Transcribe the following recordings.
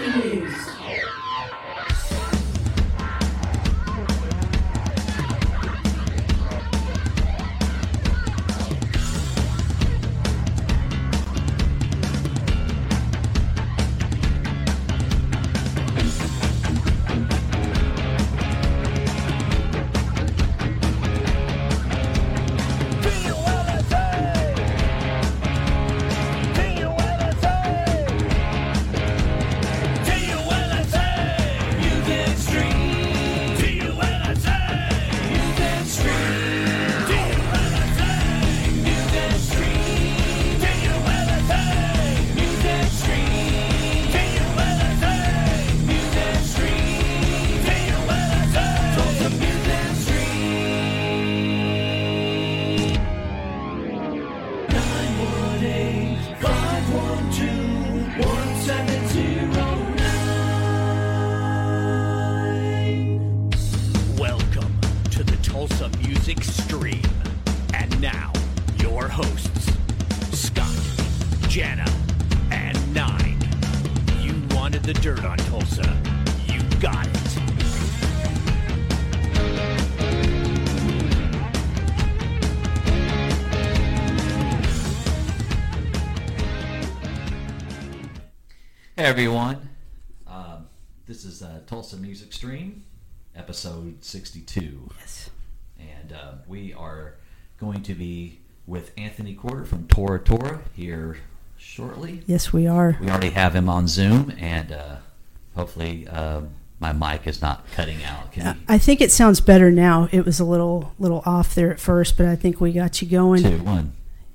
Ladies. Everyone, um, this is uh, Tulsa Music Stream, episode 62. Yes. And uh, we are going to be with Anthony Corder from Tora Tora here shortly. Yes, we are. We already have him on Zoom, and uh, hopefully uh, my mic is not cutting out. Can? I think it sounds better now. It was a little little off there at first, but I think we got you going. Two, one.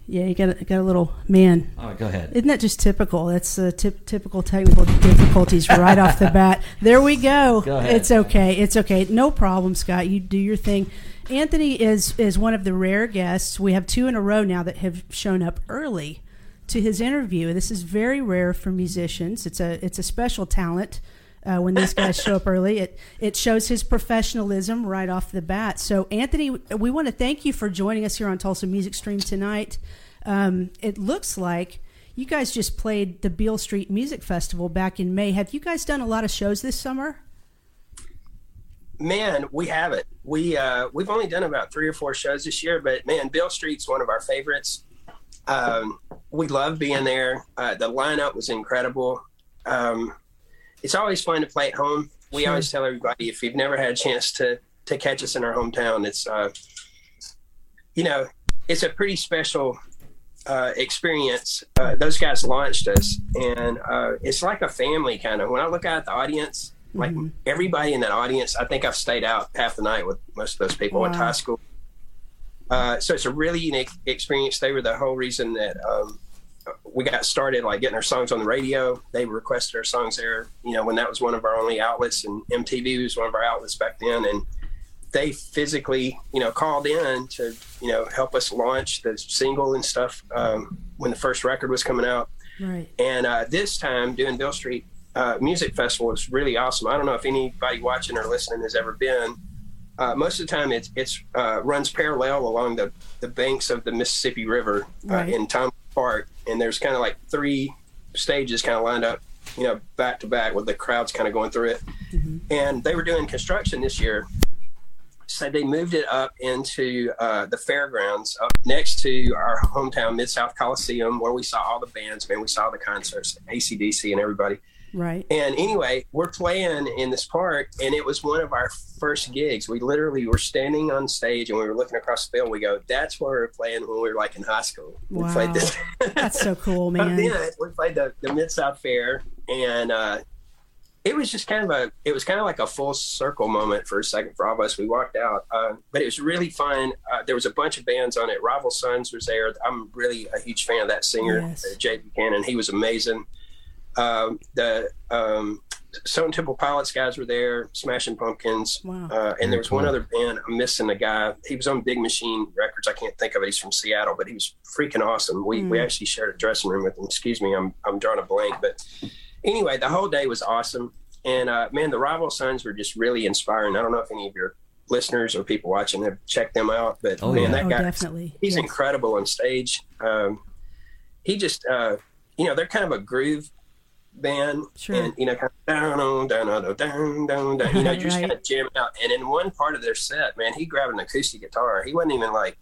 Yeah, you got a, got a little man. All right, go ahead. Isn't that just typical? That's uh, tip, typical technical difficulties right off the bat. There we go. Go ahead. It's okay. It's okay. No problem, Scott. You do your thing. Anthony is is one of the rare guests. We have two in a row now that have shown up early to his interview. This is very rare for musicians. It's a it's a special talent. Uh, when these guys show up early, it it shows his professionalism right off the bat. So, Anthony, we want to thank you for joining us here on Tulsa Music Stream tonight. Um, it looks like you guys just played the Beale Street Music Festival back in May. Have you guys done a lot of shows this summer? Man, we haven't. We uh, we've only done about three or four shows this year, but man, Beale Street's one of our favorites. Um, we love being there. Uh, the lineup was incredible. Um, it's always fun to play at home. We Sure. always tell everybody if you've never had a chance to to catch us in our hometown, it's uh, you know it's a pretty special uh, experience. Uh, those guys launched us, and uh, it's like a family kind of. When I look out at the audience, like Mhm. everybody in that audience, I think I've stayed out half the night with most of those people. I went to high school, uh, so it's a really unique experience. They were the whole reason that um, we got started, like getting our songs on the radio. They requested our songs there. You know, when that was one of our only outlets, and MTV was one of our outlets back then, and they physically, you know, called in to, you know, help us launch the single and stuff um, when the first record was coming out. Right. And uh, this time doing Beale Street uh, Music Festival was really awesome. I don't know if anybody watching or listening has ever been. Uh, most of the time, it's it's uh, runs parallel along the, the banks of the Mississippi River uh, Right. in Tom Park, and there's kind of like three stages kind of lined up, you know, back to back with the crowds kind of going through it. And they were doing construction this year, so they moved it up into uh, the fairgrounds up next to our hometown Mid South Coliseum, where we saw all the bands. Man, we saw the concerts, ACDC, and everybody. Right. And anyway, we're playing in this park, and it was one of our first gigs. We literally were standing on stage, and we were looking across the field. We go, "That's where we were playing when we were like in high school." We Wow. played this. That's so cool, man. Then we played the, the Mid South Fair, and uh, it was just kind of a it was kind of like a full circle moment for a second for all of us. We walked out, uh, but it was really fun. Uh, there was a bunch of bands on it. Rival Sons was there. I'm really a huge fan of that singer, Yes. uh, Jay Buchanan. He was amazing. Um, the um, Stone Temple Pilots guys were there, Smashing Pumpkins, Wow. uh, and there was one other band. I'm missing a guy. He was on Big Machine Records. I can't think of it. He's from Seattle, but he was freaking awesome. We we Mm. actually shared a dressing room with him. Excuse me, I'm I'm drawing a blank. But anyway, the whole day was awesome. And uh, man, the Rival Sons were just really inspiring. I don't know if any of your listeners or people watching have checked them out, but Oh, man, yeah. that oh, guy definitely. he's Yes. incredible on stage. Um, he just, uh, you know, they're kind of a groove band, Sure. and you know, kind of down, down, down, down, down, down. You know, just Right. kind of jamming out. And in one part of their set, man, he grabbed an acoustic guitar. He wasn't even like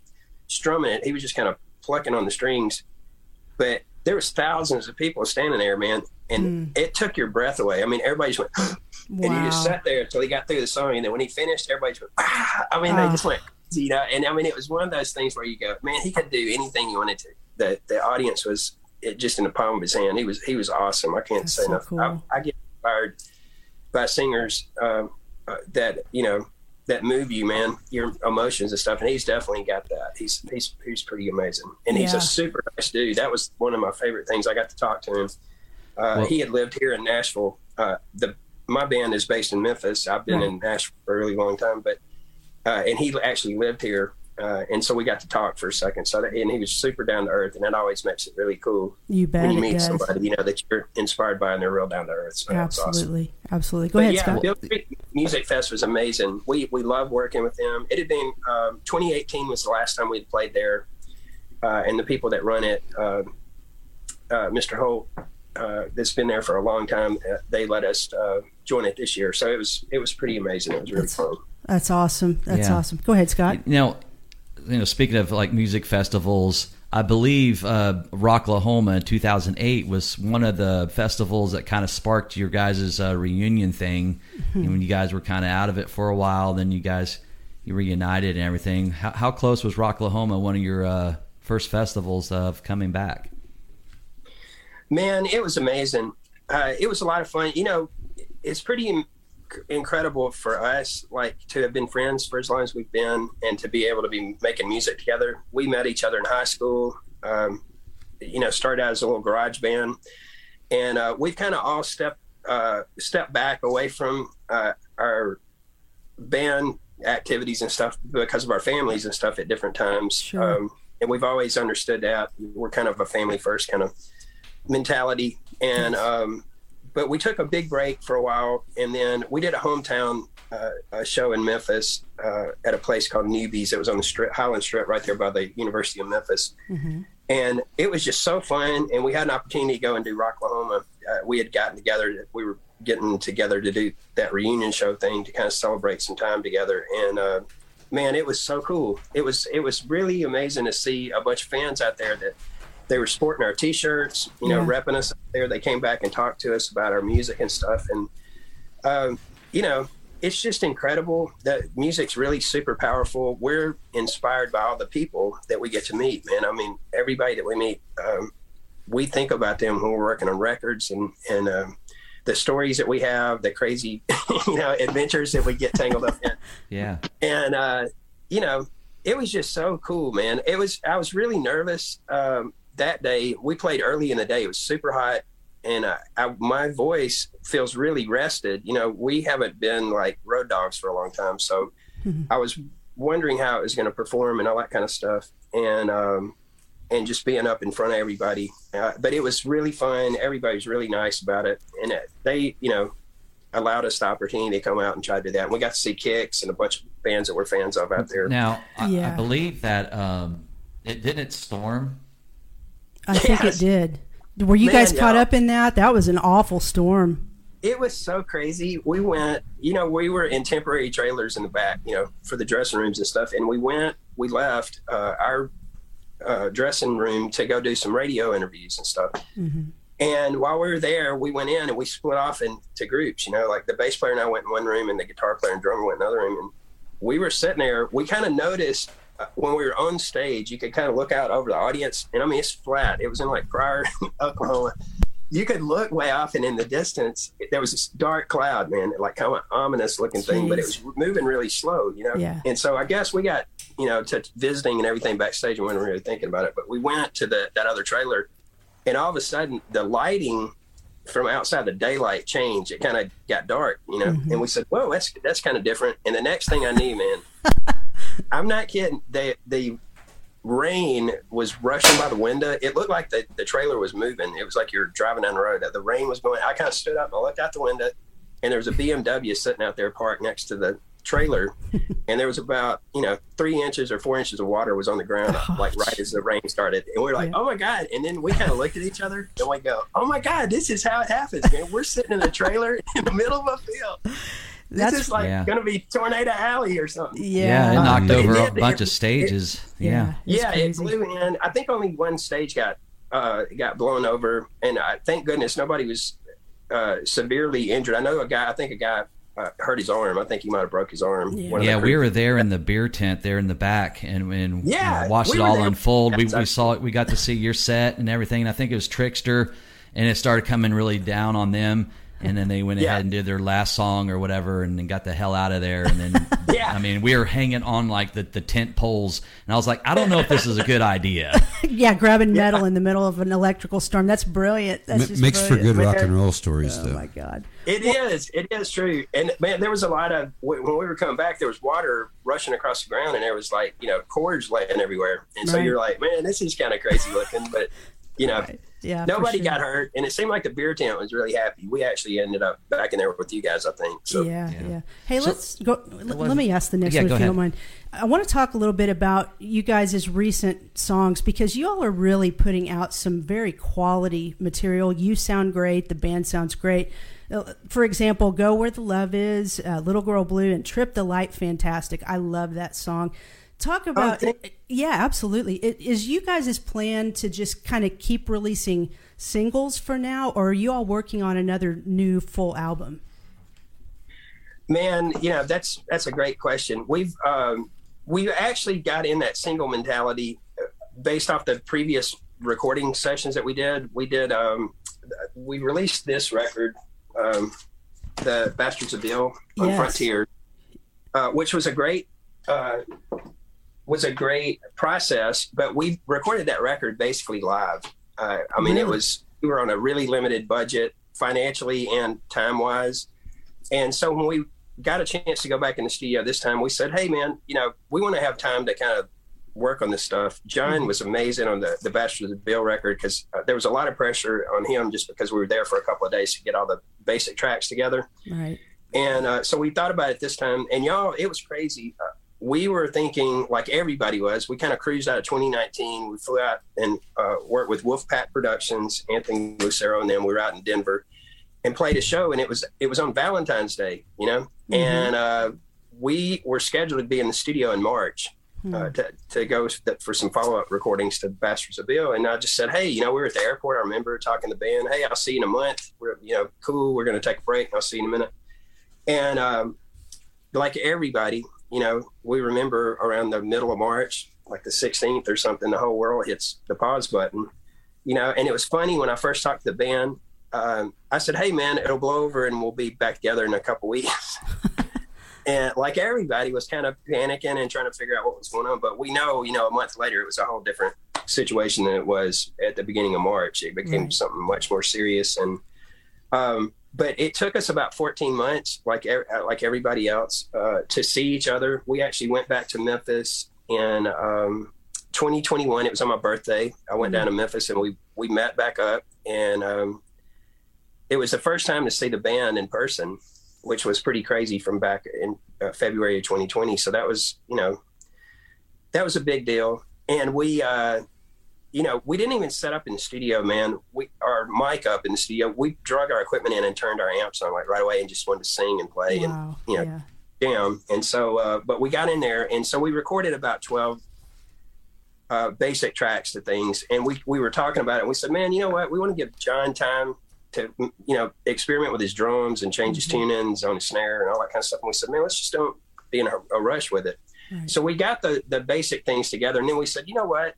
strumming it. He was just kind of plucking on the strings. But there was thousands of people standing there, man, and it took your breath away. I mean, everybody just went, and you just sat there until he got through the song. And then when he finished, everybody just went, ah! I mean, they Ah. just went, you know. And I mean, it was one of those things where you go, man, he could do anything he wanted to. The the audience was it just in the palm of his hand. He was he was awesome. I can't That's say so enough. cool. I, I get inspired by singers um, uh, that you know that move you, man, your emotions and stuff. And he's definitely got that. He's he's he's pretty amazing, and he's Yeah. a super nice dude. That was one of my favorite things. I got to talk to him. Uh, Well- he had lived here in Nashville. Uh, the my band is based in Memphis. I've been Right. in Nashville for a really long time, but uh, and he actually lived here. Uh, and so we got to talk for a second. So that, and he was super down to earth, and that always makes it really cool You bet when you meet does. somebody you know that you're inspired by, and they're real down to earth. So that's awesome. Absolutely, absolutely. Go But ahead, yeah, Scott. Bill Creek Music Fest was amazing. We we love working with them. It had been um, 2018 was the last time we had played there, uh, and the people that run it, uh, uh, Mr. Holt, uh, that's been there for a long time. Uh, they let us uh, join it this year, so it was it was pretty amazing. It was really That's- fun. That's awesome. That's Yeah. awesome. Go ahead, Scott. You know, you know, speaking of like music festivals, I believe uh, Rocklahoma in 2008 was one of the festivals that kind of sparked your guys' uh, reunion thing. And when you guys were kind of out of it for a while, then you guys you reunited and everything. How, how close was Rocklahoma, one of your uh, first festivals of coming back? Man, it was amazing. Uh, it was a lot of fun. You know, it's pretty in- incredible for us, like to have been friends for as long as we've been, and to be able to be making music together. We met each other in high school. Um, you know, started out as a little garage band, and uh, we've kind of all stepped uh, stepped back away from uh, our band activities and stuff because of our families and stuff at different times. Sure. Um, and we've always understood that we're kind of a family first kind of mentality. And um, but we took a big break for a while, and then we did a hometown uh, a show in Memphis uh, at a place called Newby's. It was on the strip, Highland Strip, right there by the University of Memphis. And it was just so fun. And we had an opportunity to go and do Rocklahoma. Uh, we had gotten together. We were getting together to do that reunion show thing to kind of celebrate some time together. And uh, man, it was so cool. It was it was really amazing to see a bunch of fans out there that they were sporting our t-shirts, you know, Yeah. repping us there. They came back and talked to us about our music and stuff. And um, you know, it's just incredible that music's really super powerful. We're inspired by all the people that we get to meet, man. I mean, everybody that we meet, um, we think about them when we're working on records and and um, the stories that we have, the crazy, you know, adventures that we get tangled up in Yeah. and uh, you know, it was just so cool, man. It was. I was really nervous um, that day. We played early in the day. It was super hot, and uh, I, my voice feels really rested. You know, we haven't been like road dogs for a long time, so I was wondering how it was going to perform and all that kind of stuff, and um, and just being up in front of everybody. Uh, but it was really fun. Everybody was really nice about it, and it, they, you know, allowed us the opportunity to come out and try to do that. And we got to see Kix and a bunch of bands that we're fans of out there. Now, I, I believe that um, it didn't storm. I think it did. Were you Man, guys caught yeah. up in that? That was an awful storm. It was so crazy. We went, you know, we were in temporary trailers in the back, you know, for the dressing rooms and stuff. And we went, we left uh, our uh, dressing room to go do some radio interviews and stuff. And while we were there, we went in and we split off into groups. You know, like the bass player and I went in one room, and the guitar player and drummer went in another room. And we were sitting there. We kind of noticed when we were on stage, you could kind of look out over the audience, and I mean, it's flat. It was in like Pryor, Oklahoma. You could look way off, and in the distance, there was this dark cloud, man, like kind of ominous looking thing, but it was moving really slow, you know. Yeah. And so I guess we got, you know, to visiting and everything backstage, and we weren't really thinking about it. But we went to the that other trailer, and all of a sudden, the lighting from outside the daylight changed. It kind of got dark, you know. Mm-hmm. And we said, "Whoa, that's that's kind of different." And the next thing I knew, man, I'm not kidding. The the rain was rushing by the window. It looked like the, the trailer was moving. It was like you're driving down the road. The rain was going. I kind of stood up and I looked out the window, and there was a BMW sitting out there parked next to the trailer, and there was about you know three inches or four inches of water was on the ground, Oh, like right as the rain started, and we are like, Yeah. oh my god! And then we kind of looked at each other and we go, oh my god, this is how it happens, man. We're sitting in a trailer in the middle of a field. This That's- is like Yeah. going to be tornado alley or something. Yeah, it Yeah. knocked But it over a bunch it- of stages. yeah. it's yeah, it blew in. I think only one stage got uh, got blown over, and I thank goodness nobody was uh, severely injured. I know a guy. I think a guy uh, hurt his arm. I think he might have broke his arm. Yeah. Yeah, we were there in the beer tent there in the back and, and you know, watched we it all there. unfold. We, we saw it. We got to see your set and everything. And I think it was Trixter, and it started coming really down on them. And then they went Yeah. ahead and did their last song or whatever, and then got the hell out of there. And then, Yeah. I mean, we were hanging on like the, the tent poles, and I was like, I don't know if this is a good idea. yeah, grabbing metal in the middle of an electrical storm. That's brilliant. That's M- just makes for good rock and roll stories, Oh though. my god. It is. It is true. And man, there was a lot of when we were coming back, there was water rushing across the ground, and there was like you know cords laying everywhere. And so you're like, man, this is kind of crazy looking, but you know. Yeah. Nobody sure. got hurt, and it seemed like the beer tent was really happy. We actually ended up back in there with you guys, I think. So yeah, Yeah. yeah, Hey, So- let's go. Let, let me ask the next Yeah, one go if you don't mind. I want to talk a little bit about you guys' recent songs because you all are really putting out some very quality material. You sound great. The band sounds great. Uh, For example, "Go Where the Love Is," uh, "Little Girl Blue," and "Trip the Light." Fantastic. I love that song. Talk about thank- yeah, absolutely. It, is you guys' plan to just kind of keep releasing singles for now, or are you all working on another new full album? Man, you know that's that's a great question. We've um, we actually got in that single mentality uh, based off the previous recording sessions that we did. We did um, we released this record, um, the Bastards of Beale on Yes. Frontier, uh, which was a great uh, was a great process. But we recorded that record basically live. Uh, I mean, it was we were on a really limited budget financially and time wise. And so when we got a chance to go back in the studio this time, we said, "Hey, man, you know, we want to have time to kind of work on this stuff." John was amazing on the the Bastards of the Beale record because uh, there was a lot of pressure on him just because we were there for a couple of days to get all the basic tracks together. Right. And uh, so we thought about it this time, and y'all, it was crazy. Uh, we were thinking, like everybody was, we kind of cruised out of 2019. We flew out and uh, worked with Wolfpack Productions, Anthony Lucero, and then we were out in Denver and played a show. And it was it was on Valentine's Day, you know, Mhm. and uh, we were scheduled to be in the studio in March. Uh, to, to go for some follow up recordings to Bastards of Beale, and I just said, "Hey, you know, we were at the airport. I remember talking to the band. Hey, I'll see you in a month. We're, you know, cool. We're going to take a break. I'll see you in a minute." And um, like everybody, you know, we remember around the middle of March, like the 16th or something, the whole world hits the pause button, you know. And it was funny when I first talked to the band. Um, I said, "Hey, man, it'll blow over, and we'll be back together in a couple weeks." and like everybody was kind of panicking and trying to figure out what was going on. But we know, you know, a month later, it was a whole different situation than it was at the beginning of March. It became Right. something much more serious and. Um, but it took us about 14 months, like e- like everybody else, uh, to see each other. We actually went back to Memphis in um, 2021. It was on my birthday. I went down to Memphis and we we met back up, and um, it was the first time to see the band in person, which was pretty crazy from back in uh, February of 2020. So that was you know that was a big deal, and we. Uh, you know, we didn't even set up in the studio, man. We our mic up in the studio. We drug our equipment in and turned our amps on like right away and just wanted to sing and play and you know, yeah. jam. And so, uh, but we got in there, and so we recorded about twelve uh, basic tracks to things, and we we were talking about it. and We said, man, you know what? We want to give John time to you know experiment with his drums and change his tunings on his snare and all that kind of stuff. And we said, man, let's just don't be in a, a rush with it. Right. So we got the the basic things together, and then we said, you know what?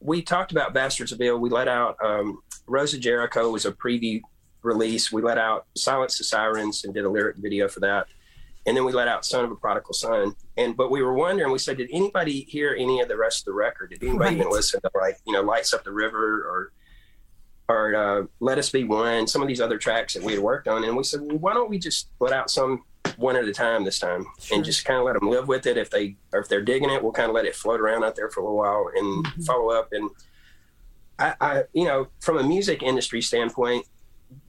We talked about Bastards of Beale. We let out um, Rose of Jericho was a preview release. We let out Silence the Sirens and did a lyric video for that. And then we let out Son of a Prodigal Son. And but we were wondering, we said, did anybody hear any of the rest of the record? Did anybody even listen to like, you know, Lights Up the River or or uh, Let Us Be One, some of these other tracks that we had worked on. And we said, well, why don't we just put out some one at a time this time Sure. and just kind of let them live with it. If they or if they're digging it, we'll kind of let it float around out there for a little while and Mhm. follow up. And I, I, you know, from a music industry standpoint,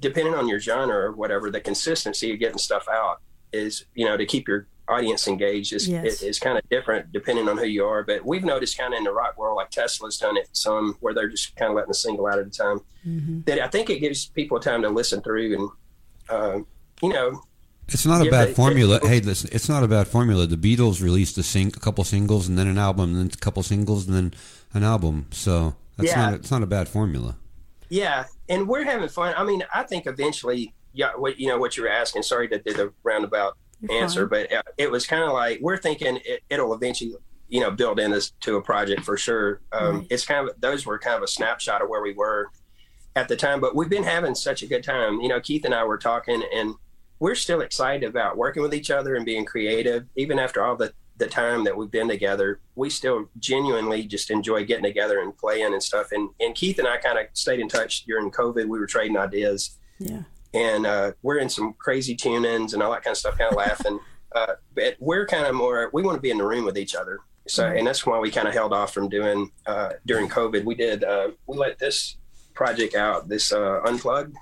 depending on your genre or whatever, the consistency of getting stuff out is, you know, to keep your audience engaged is Yes. is kind of different depending on who you are. But we've noticed kind of in the rock world, like Tesla's done it some where they're just kind of letting a single out at a time. Mm-hmm. That I think it gives people time to listen through and uh, you know It's not a Yeah, bad they- formula. they- hey, listen, it's not a bad formula. The Beatles released a, sing- a couple singles and then an album, and then a couple singles and then an album. So that's Yeah. not a, it's not a bad formula. Yeah, and we're having fun. I mean, I think eventually, yeah, what you know, what you were asking. Sorry to do the roundabout You're answer, fine. but uh, it was kind of like we're thinking it, it'll eventually, you know, build in this to a project for sure. Um, Right. It's kind of those were kind of a snapshot of where we were at the time, but we've been having such a good time. You know, Keith and I were talking, and we're still excited about working with each other and being creative, even after all the the time that we've been together, we still genuinely just enjoy getting together and playing and stuff. And and Keith and I kind of stayed in touch during COVID. We were trading ideas, Yeah. and uh, we're in some crazy tune-ins and all that kind of stuff, kind of laughing. Uh, but we're kind of more. We want to be in the room with each other. So, and that's why we kind of held off from doing uh, during COVID. We did. Uh, we let this project out. This uh, unplugged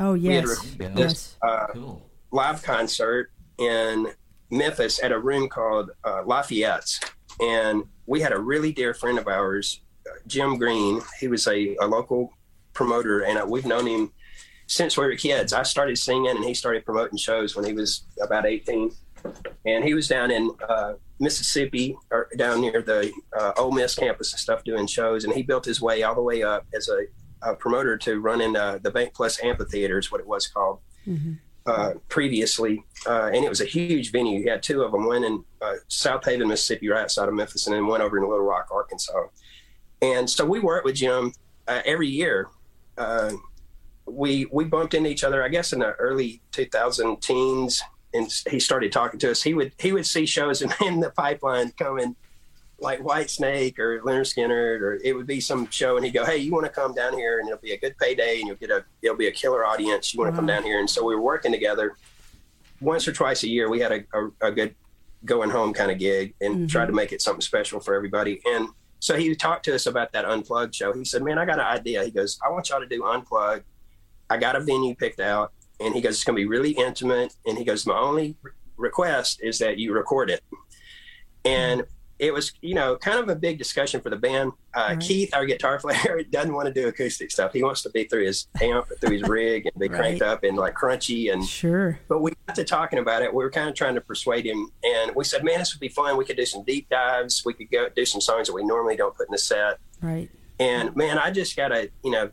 Oh We had yes. recorded Yeah. Yes. uh, Cool. Live concert in Memphis at a room called uh, Lafayette's. And we had a really dear friend of ours, uh, Jim Green. He was a, a local promoter, and uh, we've known him since we were kids. I started singing, and he started promoting shows when he was about 18. And he was down in uh, Mississippi, or down near the uh, Ole Miss campus and stuff, doing shows. And he built his way all the way up as a, a promoter to run in uh, the BankPlus Amphitheater, is what it was called uh, previously, uh, and it was a huge venue. You had two of them, one in uh, Southaven, Mississippi, right outside of Memphis, and then one over in Little Rock, Arkansas. And so we worked with Jim uh, every year. Uh, we we bumped into each other, I guess, in the early 2000 teens, and he started talking to us. He would he would see shows in, in the pipeline coming. Like Whitesnake or Lynyrd Skynyrd, or it would be some show, and he'd go, "Hey, you want to come down here, and it'll be a good payday, and you'll get a it'll be a killer audience. You want to come mm-hmm. down here?" And so we were working together, once or twice a year. We had a, a, a good going home kind of gig and mm-hmm. tried to make it something special for everybody. And so he talked to us about that unplugged show. He said man i got an idea. He goes i want y'all to do unplugged. I got a venue picked out. And he goes it's going to be really intimate. And he goes my only re- request is that you record it. And mm-hmm. It was you know kind of a big discussion for the band uh, Right. keith our guitar player doesn't want to do acoustic stuff he wants to be through his amp through his rig and be cranked up and like crunchy and Sure. but we got to talking about it. We were kind of trying to persuade him, and we said, "Man, this would be fun. We could do some deep dives. We could go do some songs that we normally don't put in the set." Right. And man, I just gotta, you know,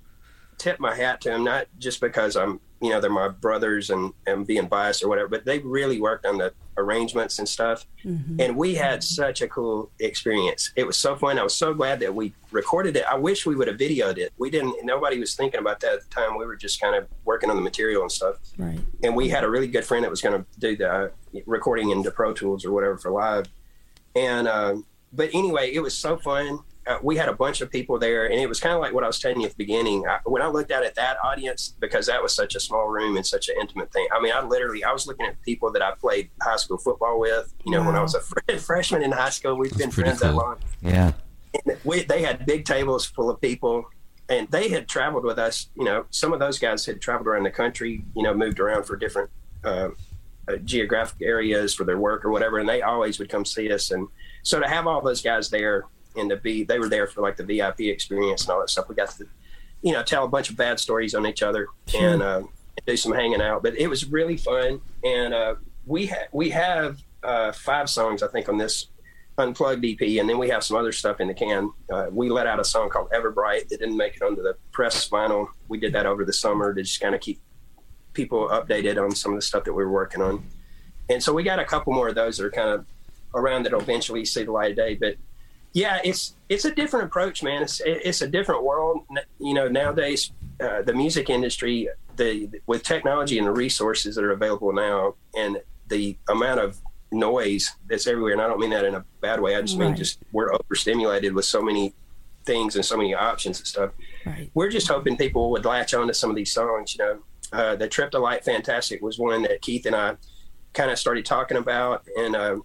tip my hat to them. Not just because I'm, you know, they're my brothers and and being biased or whatever, but they really worked on the arrangements and stuff. Mm-hmm. And we had such a cool experience. It was so fun. I was so glad that we recorded it. I wish we would have videoed it. We didn't. Nobody was thinking about that at the time. We were just kind of working on the material and stuff Right. and we had a really good friend that was going to do the uh, recording into Pro Tools or whatever for live. And um, but anyway, it was so fun. Uh, we had a bunch of people there, and it was kind of like what I was telling you at the beginning. I, when I looked out at that audience, because that was such a small room and such an intimate thing. I mean, I literally I was looking at people that I played high school football with. You know, when I was a fr- freshman in high school, we've been friends that cool. long Yeah. we, they had big tables full of people and they had traveled with us you know some of those guys had traveled around the country you know moved around for different uh, uh, geographic areas for their work or whatever and they always would come see us and so to have all those guys there and to be they were there for like the vip experience and all that stuff we got to you know tell a bunch of bad stories on each other Sure. and uh, do some hanging out but it was really fun and uh, we ha- we have uh, five songs i think on this unplugged EP, and then we have some other stuff in the can. Uh, we let out a song called Everbright that didn't make it onto the press vinyl. We did that over the summer to just kind of keep people updated on some of the stuff that we were working on. And so we got a couple more of those that are kind of around that'll eventually see the light of day. But yeah, it's it's a different approach, man. It's it's a different world. You know, nowadays uh, the music industry, the with technology and the resources that are available now, and the amount of noise that's everywhere. And I don't mean that in a bad way. I just mean just we're overstimulated with so many things and so many options and stuff. Right. We're just hoping people would latch on to some of these songs. You know, uh, the Trip to Light Fantastic was one that Keith and I kind of started talking about and uh,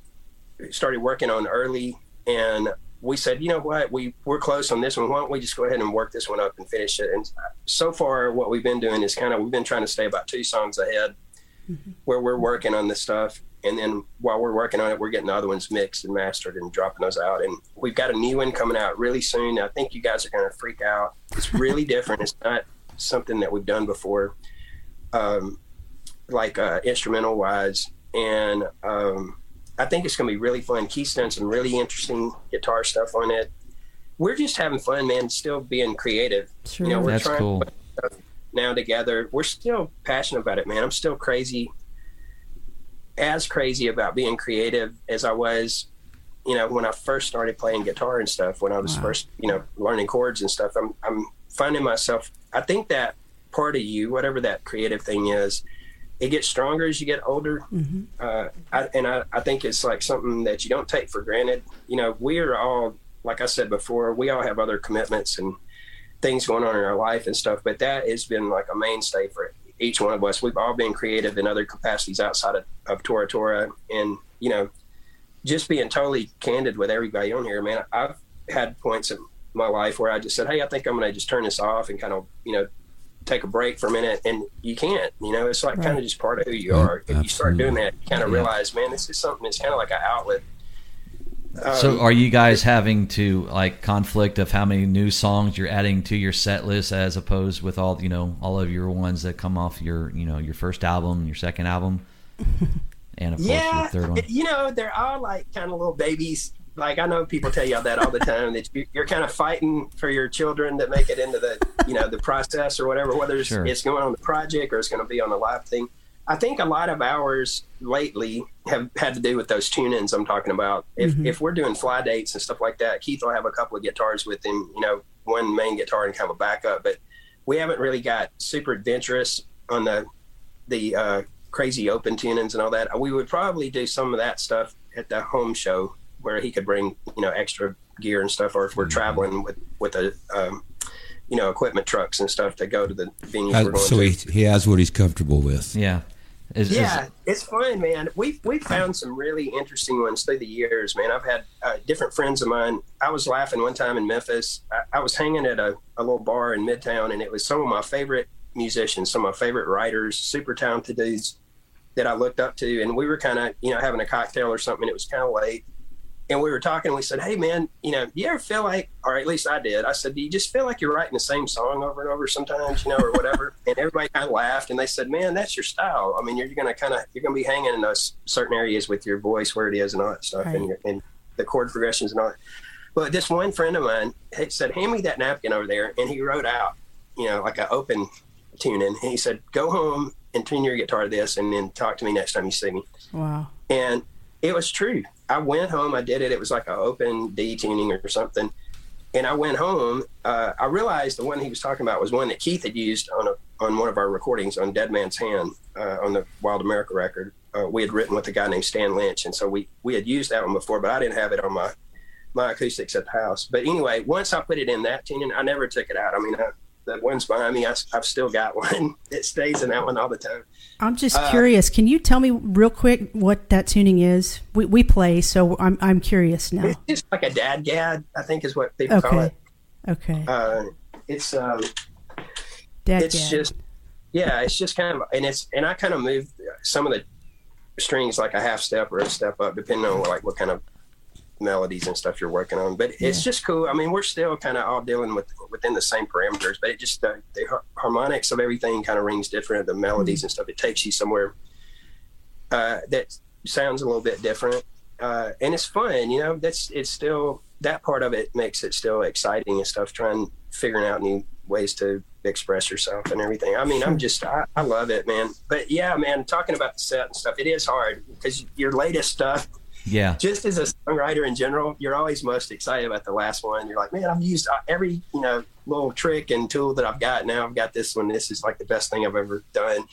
started working on early. And we said, you know what, we we're close on this one. Why don't we just go ahead and work this one up and finish it? And so far, what we've been doing is kind of we've been trying to stay about two songs ahead, where we're working on this stuff. and then while we're working on it, we're getting the other ones mixed and mastered and dropping those out. And we've got a new one coming out really soon. I think you guys are going to freak out. It's really different. It's not something that we've done before, um, like uh, instrumental wise, and um, I think it's going to be really fun. Keith's done some really interesting guitar stuff on it. We're just having fun, man. Still being creative. Sure. You know, we're That's trying cool. to put stuff now together. We're still passionate about it, man. I'm still crazy, as crazy about being creative as I was, you know, when I first started playing guitar and stuff. When I was Wow. first, you know, learning chords and stuff. I'm I'm finding myself. I think that part of you, whatever that creative thing is, it gets stronger as you get older. Mm-hmm. Uh, I, and I, I think it's like something that you don't take for granted. You know, we are all, like I said before, we all have other commitments and things going on in our life and stuff, but that has been like a mainstay for each one of us. We've all been creative in other capacities outside of, of Tora Tora. And, you know, just being totally candid with everybody on here, man, I've had points in my life where I just said, Hey, I think I'm going to just turn this off and kind of, you know, take a break for a minute. And you can't, you know, it's like Right. kind of just part of who you Yeah, are. If you start doing that, you kind of Yeah. realize, man, this is something that's kind of like an outlet. Um, So are you guys having to like conflict of how many new songs you're adding to your set list as opposed with all you know all of your ones that come off your you know your first album, your second album, and of course yeah, your third one? you know, they're all like kind of little babies. Like I know people tell you that all the time that you- you're kind of fighting for your children that make it into the you know the process or whatever, whether it's, Sure. it's going on the project or it's going to be on the live thing. I think a lot of ours lately have had to do with those tune-ins I'm talking about. If if we're doing fly dates and stuff like that, Keith will have a couple of guitars with him, you know, one main guitar and kind of a backup. But we haven't really got super adventurous on the the uh, crazy open tunings and all that. We would probably do some of that stuff at the home show where he could bring you know extra gear and stuff, or if we're traveling with with a um, you know equipment trucks and stuff to go to the venues we're Uh, going so to. he, he has what he's comfortable with. yeah. Is, is- Yeah, it's fun, man. We've we've found some really interesting ones through the years, man. I've had uh, different friends of mine. I was laughing one time in Memphis. I, I was hanging at a, a little bar in Midtown, and it was some of my favorite musicians, some of my favorite writers, super talented dudes that I looked up to. And we were kind of, you know, having a cocktail or something. It was kind of late, and we were talking. and We said, "Hey, man, you know, do you ever feel like, or at least I did. I said, do you just feel like you're writing the same song over and over sometimes, you know, or whatever?" and everybody kind of laughed, and they said, "Man, that's your style. I mean, you're going to kind of you're to be hanging in those certain areas with your voice where it is and all that stuff, Right. and your and the chord progressions and all." that. But this one friend of mine said, "Hand me that napkin over there," and he wrote out, you know, like an open tune in. And he said, "Go home and tune your guitar to this, and then talk to me next time you see me." Wow. and it was true. I went home. I did it. It was like an open detuning or something. And I went home. Uh, I realized the one he was talking about was one that Keith had used on a, on one of our recordings on Dead Man's Hand uh, on the Wild America record. Uh, we had written with a guy named Stan Lynch, and so we we had used that one before, but I didn't have it on my my acoustics at the house. But anyway, once I put it in that tuning, I never took it out. I mean, I, the one's behind me. I, have still got one. It stays in that one all the time. I'm just Uh, curious. Can you tell me real quick what that tuning is? We, we play, so I'm I'm curious now. It's like a DADGAD, I think is what people call Okay. it. Okay. uh, it's um, Dad, it's just yeah, it's just kind of and it's and I kind of move some of the strings like a half step or a step up, depending on like what kind of melodies and stuff you're working on. But it's just cool. I mean, we're still kind of all dealing with within the same parameters, but it just the, the harmonics of everything kind of rings different. The melodies and stuff, it takes you somewhere uh, that sounds a little bit different, uh, and it's fun. You know, that's it's still that part of it makes it still exciting and stuff. Trying figuring out new ways to express yourself and everything. I mean, I'm just I, I love it, man. But yeah, man, talking about the set and stuff, it is hard because your latest stuff yeah. just as a songwriter in general, you're always most excited about the last one. You're like, man, I've used uh, every you know little trick and tool that I've got. Now I've got this one. This is like the best thing I've ever done.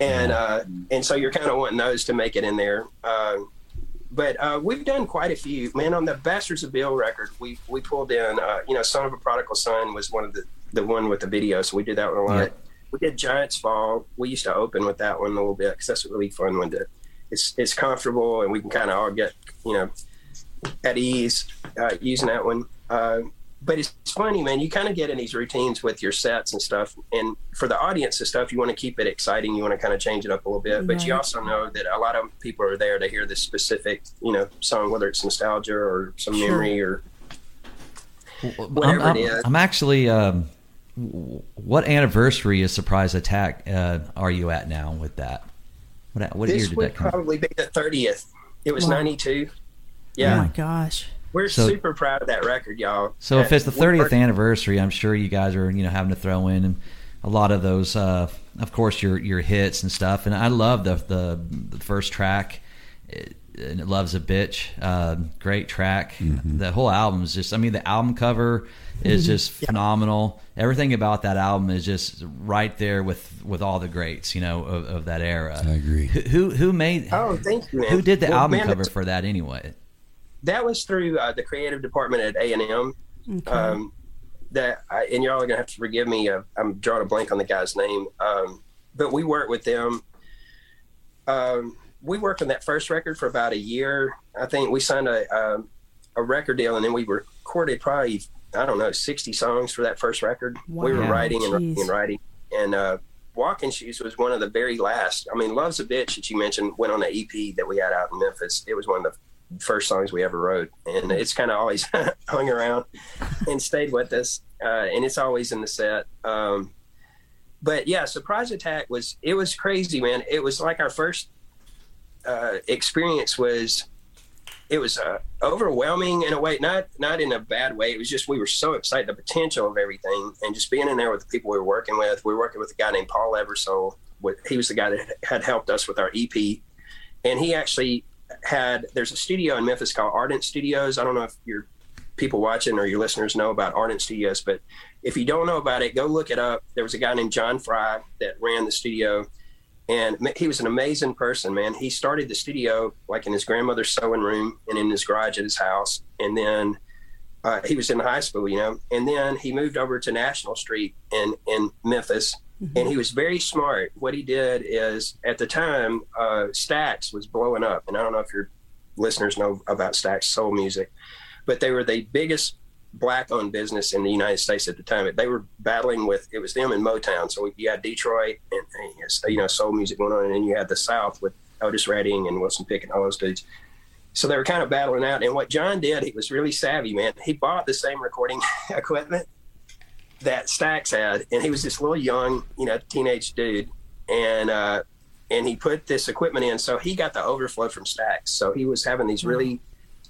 And uh, and so you're kind of wanting those to make it in there. Uh, but uh, we've done quite a few. Man, on the Bastards of Beale record, we we pulled in. Uh, you know, Son of a Prodigal Son was one of the the one with the video, so we did that one a lot. Yeah. We did Giants Fall. We used to open with that one a little bit because that's a really fun one to it's it's comfortable and we can kind of all get you know at ease uh, using that one. Uh, but it's funny, man. You kind of get in these routines with your sets and stuff, and for the audience and stuff, you want to keep it exciting. You want to kind of change it up a little bit, but you also know that a lot of people are there to hear this specific, you know, song, whether it's nostalgia or some Sure. memory or I'm, Whatever I'm, it is. I'm actually. Um, what anniversary of Surprise Attack uh, are you at now with that? What, what year this did would that come? probably be the thirtieth. It was Wow. ninety two. Oh Yeah, my gosh. we're So- super proud of that record, y'all. So if it's the 30th worked- anniversary, I'm sure you guys are you know having to throw in a lot of those, uh, of course, your your hits and stuff. And I love the the, the first track. It loves a bitch. Uh, great track. The whole album is just. I mean, the album cover is just phenomenal. Everything about that album is just right there with with all the greats, you know, of, of that era. I agree. Who who, who made? Oh, thank you, man. Who did the Well, album man, cover for that anyway? that was through uh, the creative department at A and M. Okay. Um, that I, and y'all are gonna have to forgive me. Uh, I'm drawing a blank on the guy's name, um, but we worked with them. Um, we worked on that first record for about a year. I think we signed a um, a record deal, and then we recorded probably I don't know sixty songs for that first record. We were writing and writing and writing, and uh, Walking Shoes was one of the very last. I mean, Love's a Bitch that you mentioned went on an EP that we had out in Memphis. It was one of the first songs we ever wrote, and it's kind of always hung around and stayed with us, uh, and it's always in the set. Um, but yeah, Surprise Attack was it was crazy, man. It was like our first uh, experience was it was uh, overwhelming in a way, not not in a bad way. It was just we were so excited the potential of everything, and just being in there with the people we were working with. We were working with a guy named Paul Ebersold. He was the guy that had helped us with our EP, and he actually had. There's a studio in Memphis called Ardent Studios. I don't know if your people watching or your listeners know about Ardent Studios, but if you don't know about it, go look it up. There was a guy named John Fry that ran the studio, and he was an amazing person, man. He started the studio like in his grandmother's sewing room and in his garage at his house, and then uh, he was in high school, you know, and then he moved over to National Street in in Memphis, and he was very smart. What he did is at the time, uh, Stax was blowing up, and I don't know if your listeners know about Stax soul music, but they were the biggest black owned business in the United States at the time. They were battling with it was them and Motown. So you had Detroit and, and you know soul music going on, and then you had the South with Otis Redding and Wilson Pickett and all those dudes. So they were kind of battling out. And what John did, he was really savvy, man. He bought the same recording equipment that Stax had, and he was this little young, you know, teenage dude, and uh, and he put this equipment in. So he got the overflow from Stax. So he was having these really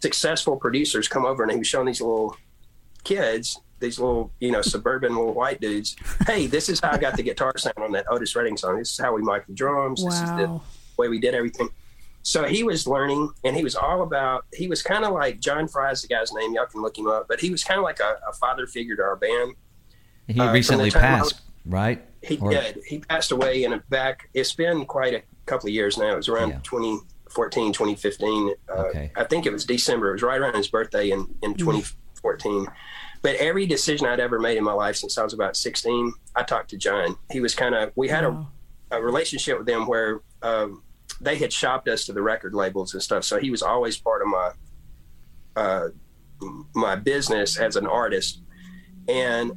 successful producers come over, and he was showing these little kids, these little, you know, suburban little white dudes. Hey, this is how I got the guitar sound on that Otis Redding song. This is how we mic the drums. This is the way we did everything. So he was learning, and he was all about. He was kind of like John Fry's the guy's name. Y'all can look him up, but he was kind of like a, a father figure to our band. He Uh, recently the time I passed, right? He Or- did. He passed away in a back. It's been quite a couple of years now. It was around Yeah. 2014, 2015. Uh, Okay. I think it was December. It was right around his birthday in, in 2014. But every decision I'd ever made in my life since I was about 16, I talked to John. He was kind of, we had Wow. a, a relationship with them where um, they had shopped us to the record labels and stuff. So he was always part of my, uh, my business as an artist. And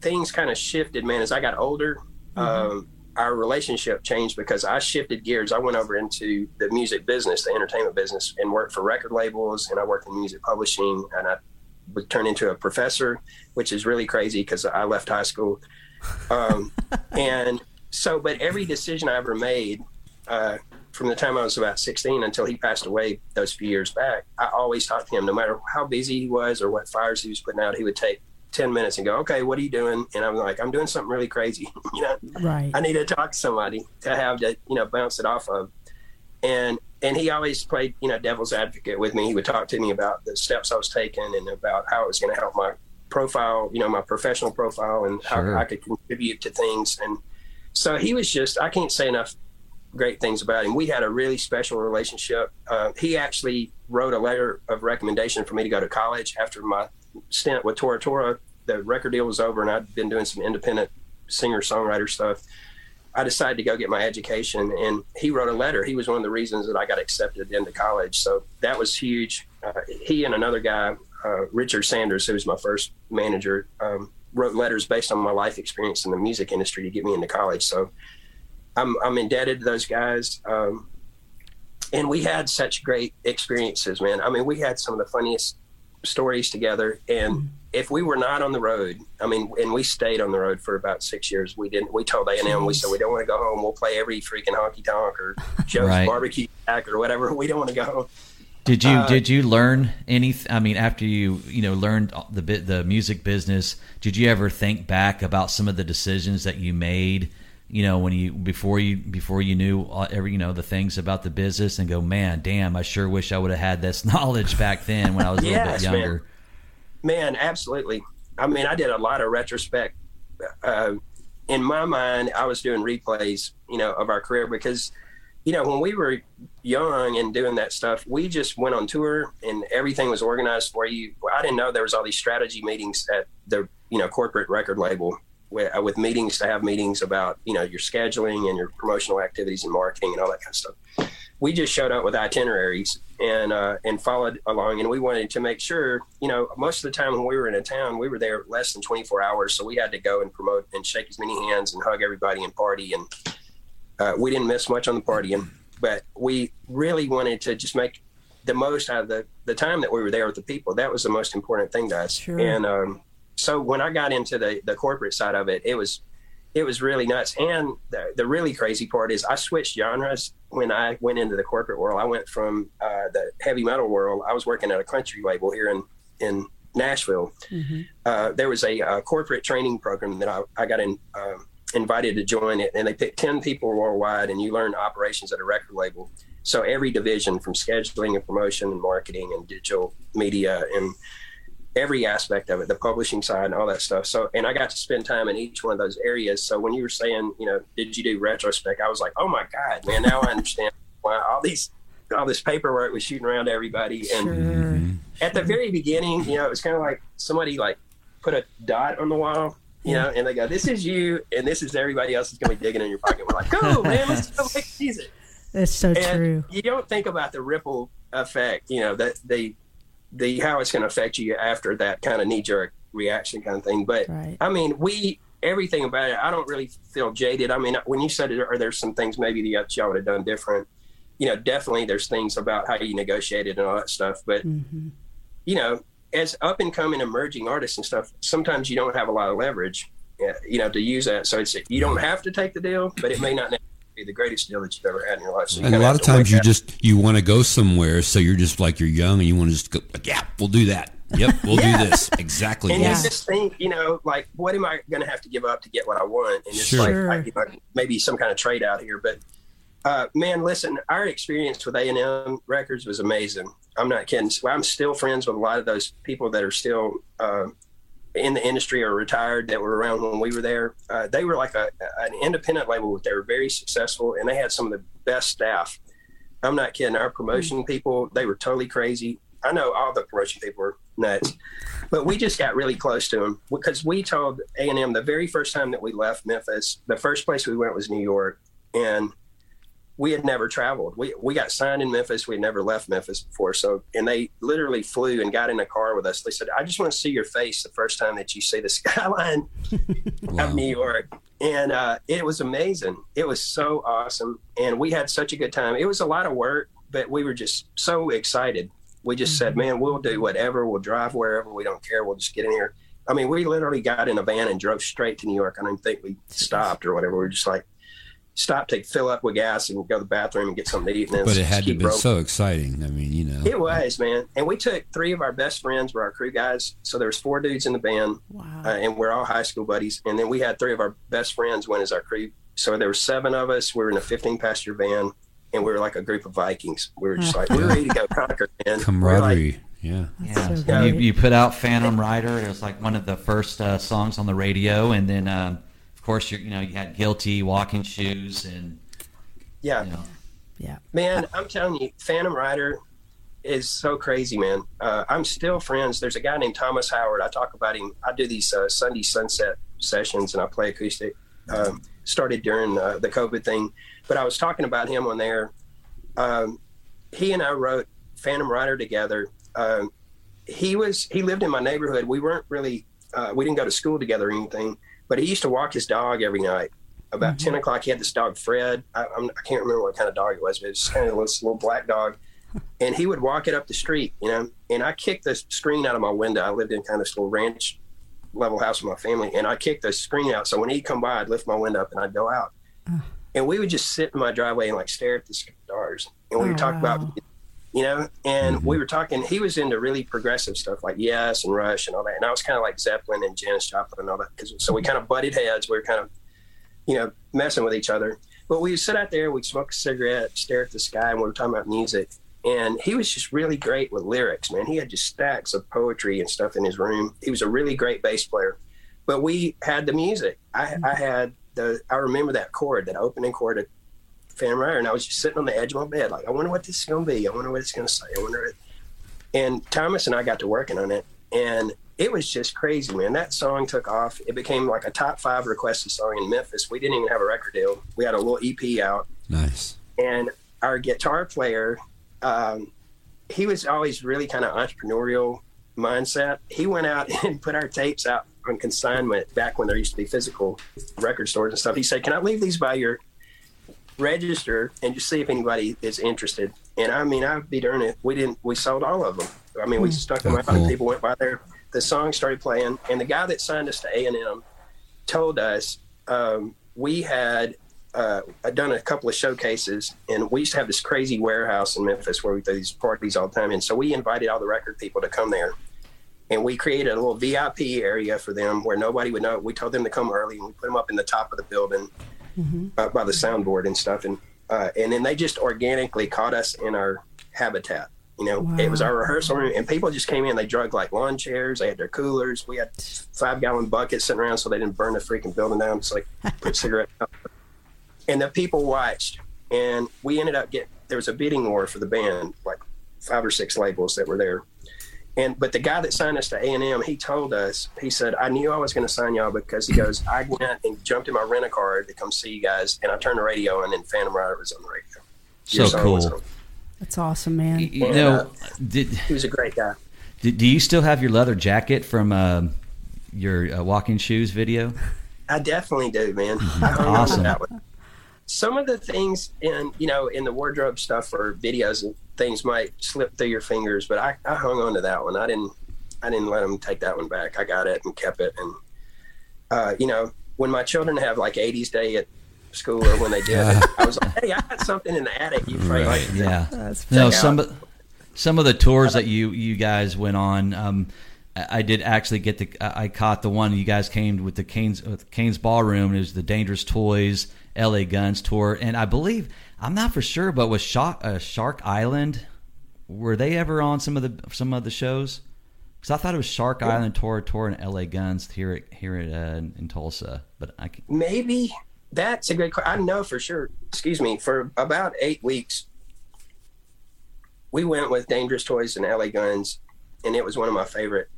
things kind of shifted, man. As I got older, um, our relationship changed because I shifted gears. I went over into the music business, the entertainment business, and worked for record labels. And I worked in music publishing, and I turned into a professor, which is really crazy because I left high school. Um, and so, but every decision I ever made, uh, from the time I was about 16 until he passed away those few years back, I always talked to him, no matter how busy he was or what fires he was putting out, he would take 10 minutes and go, okay, what are you doing? And I'm like, I'm doing something really crazy. you know, Right. I need to talk to somebody to have to, you know, bounce it off of. And, and he always played, you know, devil's advocate with me. He would talk to me about the steps I was taking and about how it was going to help my profile, you know, my professional profile and Sure. how I could contribute to things. And so he was just, I can't say enough great things about him. We had a really special relationship. Uh, he actually wrote a letter of recommendation for me to go to college after my stint with Tora Tora. The record deal was over, and I'd been doing some independent singer songwriter stuff. I decided to go get my education, and he wrote a letter. He was one of the reasons that I got accepted into college. So that was huge. Uh, he and another guy, uh, Richard Sanders, who was my first manager, um, wrote letters based on my life experience in the music industry to get me into college. So I'm I'm indebted to those guys. Um, and we had such great experiences, man. I mean, we had some of the funniest stories together. And if we were not on the road, I mean, and we stayed on the road for about six years. We didn't. We told A and M, we said we don't want to go home. We'll play every freaking honky tonk or Joe's Right. barbecue shack or whatever. We don't want to go home. Did you Uh, did you learn any? I mean, after you you know learned the bit the music business, did you ever think back about some of the decisions that you made? You know, when you before you before you knew every you know the things about the business, and go, man, damn, I sure wish I would have had this knowledge back then when I was a little bit younger. man. Man, absolutely. I mean, I did a lot of retrospect. Uh, in my mind, I was doing replays, you know, of our career because, you know, when we were young and doing that stuff, we just went on tour and everything was organized for you. I didn't know there was all these strategy meetings at the, you know, corporate record label with, with meetings to have meetings about, you know, your scheduling and your promotional activities and marketing and all that kind of stuff we just showed up with itineraries and uh, and followed along, and we wanted to make sure, you know, most of the time when we were in a town, we were there less than 24 hours, so we had to go and promote and shake as many hands and hug everybody and party, and uh, we didn't miss much on the partying, but we really wanted to just make the most out of the the time that we were there with the people. That was the most important thing to us, Sure. and um, so when I got into the the corporate side of it, it was it was really nuts. And the, the really crazy part is I switched genres when I went into the corporate world. I went from uh, the heavy metal world. I was working at a country label here in, in Nashville. Uh, there was a, uh corporate training program that I, I got in, um invited to join it, and they picked 10 people worldwide, and you learn operations at a record label. So every division from scheduling and promotion and marketing and digital media and every aspect of it, the publishing side and all that stuff. So, and I got to spend time in each one of those areas. So when you were saying, you know, did you do retrospect? I was like, oh my God, man, now I understand why all these, all this paperwork was shooting around everybody. And Sure. at the very beginning, you know, it was kind of like somebody like put a dot on the wall, you know, and they go, this is you, and this is everybody else is going to be digging in your pocket. We're like, cool, man, let's go make music That's so and true. you don't think about the ripple effect you know that the the how it's going to affect you after that kind of knee-jerk reaction kind of thing but Right. i mean we everything about it i don't really feel jaded i mean when you said it are there some things maybe that y'all would have done different you know definitely there's things about how you negotiated and all that stuff but Mm-hmm. you know as up and coming emerging artists and stuff sometimes you don't have a lot of leverage uh, you know to use that so it's you don't have to take the deal but it may not be the greatest deal that you've ever had in your life so you And a lot of times you that. just you want to go somewhere, so you're just like you're young and you want to just go. Like, yeah, we'll do that. Yep, we'll Yeah. do this exactly. And Yeah. you just think, you know, like, what am I going to have to give up to get what I want? And it's Sure. like, Sure. I, maybe some kind of trade out here. But uh, man, listen, our experience with A and M Records was amazing. I'm not kidding. I'm still friends with a lot of those people that are still uh, in the industry or retired that were around when we were there. Uh, they were like a, an independent label. But they were very successful, and they had some of the best staff. I'm not kidding. Our promotion people, they were totally crazy. I know all the promotion people were nuts, but we just got really close to them because we told A and M the very first time that we left Memphis. The first place we went was New York, and we had never traveled. We we got signed in Memphis. We had never left Memphis before. So, and they literally flew and got in a car with us. They said, "I just want to see your face the first time that you see the skyline Wow. of New York." And uh, it was amazing. It was so awesome, and we had such a good time. It was a lot of work, but we were just so excited. We just said, "Man, we'll do whatever. We'll drive wherever. We don't care. We'll just get in here." I mean, we literally got in a van and drove straight to New York. I don't think we stopped or whatever. We were just like, stop to fill up with gas and go to the bathroom and get something to eat. And then But it had to be so exciting. I mean, you know. It was, man. And we took three of our best friends were our crew guys. So there was four dudes in the band, Wow. uh, and we're all high school buddies. And then we had three of our best friends went as our crew. So there were seven of us. We were in a 15 passenger van, and we were like a group of Vikings. We were just like, we were ready to go conquer, man. We were like, camaraderie. yeah. Yeah, so you, you put out Phantom Rider. It was like one of the first uh, songs on the radio, and then um, of course you you know you had Guilty, Walking Shoes, and yeah. you know yeah. Man, I'm telling you, Phantom Rider is so crazy, man. Uh, I'm still friends. There's a guy named Thomas Howard. I talk about him. I do these uh, Sunday sunset sessions and I play acoustic. Um, started during uh, the COVID thing, but I was talking about him on there. Um, he and I wrote Phantom Rider together. Um, he was he lived in my neighborhood. We weren't really uh, we didn't go to school together or anything, but he used to walk his dog every night. About mm-hmm. ten o'clock, he had this dog Fred. I, I'm, I can't remember what kind of dog it was, but it was kind of this little black dog. And he would walk it up the street, you know. And I kicked the screen out of my window. I lived in kind of this little ranch level house with my family, and I kicked the screen out. So when he'd come by, I'd lift my window up and I'd go out. And we would just sit in my driveway and like stare at the stars. And we Oh, would talk oh, wow. about, you know, and we mm-hmm. were talking. He was into really progressive stuff like Yes and Rush and all that. And I was kind of like Zeppelin and Janis Joplin and all that. Cause, so we mm-hmm. kind of butted heads. We were kind of, you know, messing with each other. But we would sit out there, we'd smoke a cigarette, stare at the sky, and we were talking about music. And he was just really great with lyrics, man. He had just stacks of poetry and stuff in his room. He was a really great bass player. But we had the music. I, I mm-hmm. had the, I remember that chord, that opening chord Phantom and I was just sitting on the edge of my bed, like, I wonder what this is going to be. I wonder what it's going to say. I wonder. What... And Thomas and I got to working on it, and it was just crazy, man. That song took off. It became like a top five requested song in Memphis. We didn't even have a record deal. We had a little EP out, Nice. and our guitar player, um, he was always really kind of entrepreneurial mindset. He went out and put our tapes out on consignment back when there used to be physical record stores and stuff. He said, "Can I leave these by your register and just see if anybody is interested?" And I mean, I'd be darned if we didn't. We sold all of them. I mean, we stuck them out, cool. people went by there. The song started playing, and the guy that signed us to A and M told us um, we had uh, done a couple of showcases, and we used to have this crazy warehouse in Memphis where we do these parties all the time. And so we invited all the record people to come there, and we created a little VIP area for them where nobody would know. We told them to come early, and we put them up in the top of the building uh, by the soundboard and stuff, and uh, and then they just organically caught us in our habitat. You know, it was our rehearsal room, and people just came in. They drug like lawn chairs. They had their coolers. We had five gallon buckets sitting around so they didn't burn the freaking building down. So like put cigarettes out. And the people watched, and we ended up getting. There was a bidding war for the band, like five or six labels that were there. And but the guy that signed us to A and M, he told us, he said, I knew I was going to sign y'all because he goes, I went and jumped in my rent a car to come see you guys, and I turned the radio on, and Phantom Rider was on the radio. Your So cool. That's awesome, man. You Yeah. know, did, He was a great guy. did do you still have your leather jacket from uh, your uh, walking shoes video? I definitely do, man. I hung on to Awesome. that one. Some of the things in you know in the wardrobe stuff or videos and things might slip through your fingers, but I, I hung on to that one. I didn't I didn't let them take that one back. I got it and kept it. And uh, you know when my children have like 80s day at school or when they did, it, I was like, hey, I got something in the attic. You Right. like Yeah. That's No, some out. of some of the tours that you you guys went on. Um, I I did actually get the. I I caught the one you guys came with the Cain's with Cain's Ballroom. It was the Dangerous Toys L.A. Guns tour, and I believe I'm not for sure, but was Shark, uh, Shark Island. Were they ever on some of the some of the shows? Because I thought it was Shark Island tour tour and L.A. Guns here at here at uh, in Tulsa, but I can, maybe that's a great. I know for sure. Excuse me. For about eight weeks, we went with Dangerous Toys and LA Guns, and it was one of my favorite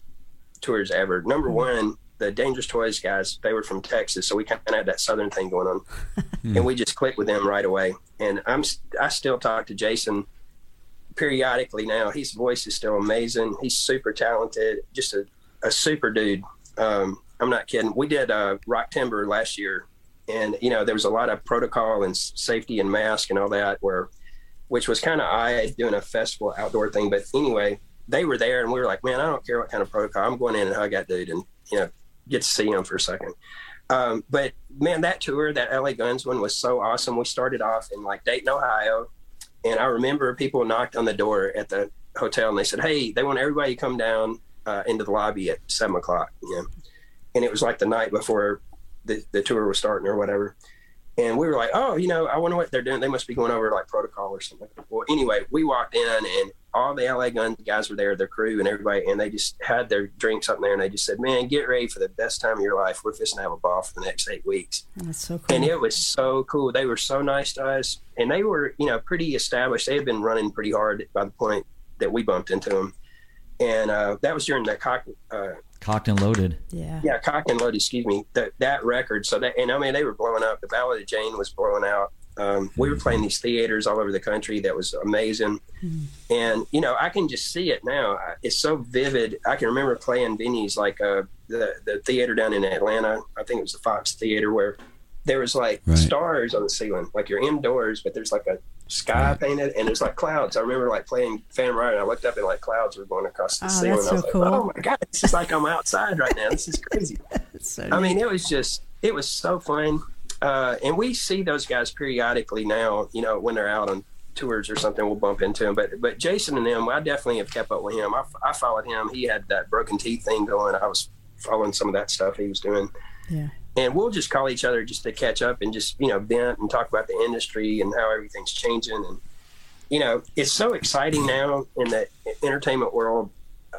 tours ever. Number one, the Dangerous Toys guys, they were from Texas, so we kind of had that Southern thing going on, and we just clicked with them right away. And I'm I still talk to Jason periodically now. His voice is still amazing. He's super talented, just a, a super dude. Um, I'm not kidding. We did uh, Rock Timber last year, and you know there was a lot of protocol and safety and mask and all that, where which was kind of I doing a festival outdoor thing. But anyway, they were there, and we were like, man, I don't care what kind of protocol. I'm going in and hug that dude, and you know get to see him for a second. Um, but man, that tour, that LA Guns one was so awesome. We started off in like Dayton, Ohio, and I remember people knocked on the door at the hotel and they said, "Hey, they want everybody to come down uh, into the lobby at seven o'clock." You know, and it was like the night before the, the tour was starting or whatever. And we were like, "Oh, you know, I wonder what they're doing. They must be going over like protocol or something." Well, anyway, we walked in and all the LA Gun guys were there, their crew and everybody, and they just had their drinks up there, and they just said, "Man, get ready for the best time of your life. We're fixing to have a ball for the next eight weeks." That's so cool. and it was so cool. They were so nice to us, and they were, you know, pretty established. They had been running pretty hard by the point that we bumped into them, and uh, that was during the cock, uh, cocked and loaded. yeah. yeah, cock and loaded. Excuse me, that that record. So that, and I mean, they were blowing up. The Ballad of Jane was blowing out. Um, we were playing these theaters all over the country. That was amazing. And, you know, I can just see it now. It's so vivid. I can remember playing venues like uh, the, the theater down in Atlanta. I think it was the Fox Theater where there was like Right. stars on the ceiling. Like you're indoors, but there's like a sky painted and it was like clouds. I remember like playing Phantom Rider and I looked up and like clouds were going across the Oh, ceiling. that's I was so like, cool. oh my God, this is like I'm outside right now. This is crazy. So I mean, it was just, it was so fun. Uh, and we see those guys periodically now, you know, when they're out on tours or something, we'll bump into them. But, but Jason and them, I definitely have kept up with him. I, I followed him. He had that broken teeth thing going. I was following some of that stuff he was doing. yeah. And we'll just call each other just to catch up and just, you know, vent and talk about the industry and how everything's changing. And, you know, it's so exciting now in the entertainment world uh,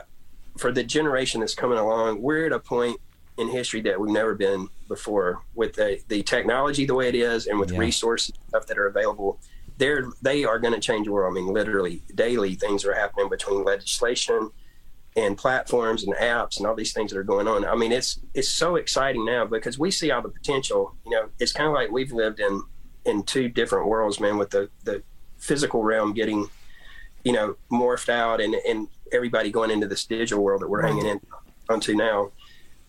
for the generation that's coming along. We're at a point in history that we've never been before with the, the technology the way it is and with Yeah. resources and stuff that are available. They're, they are going to change the world. I mean, literally daily things are happening between legislation and platforms and apps and all these things that are going on. I mean, it's it's so exciting now because we see all the potential. You know, it's kind of like we've lived in in two different worlds, man. With the the physical realm getting, you know, morphed out, and and everybody going into this digital world that we're hanging in onto now.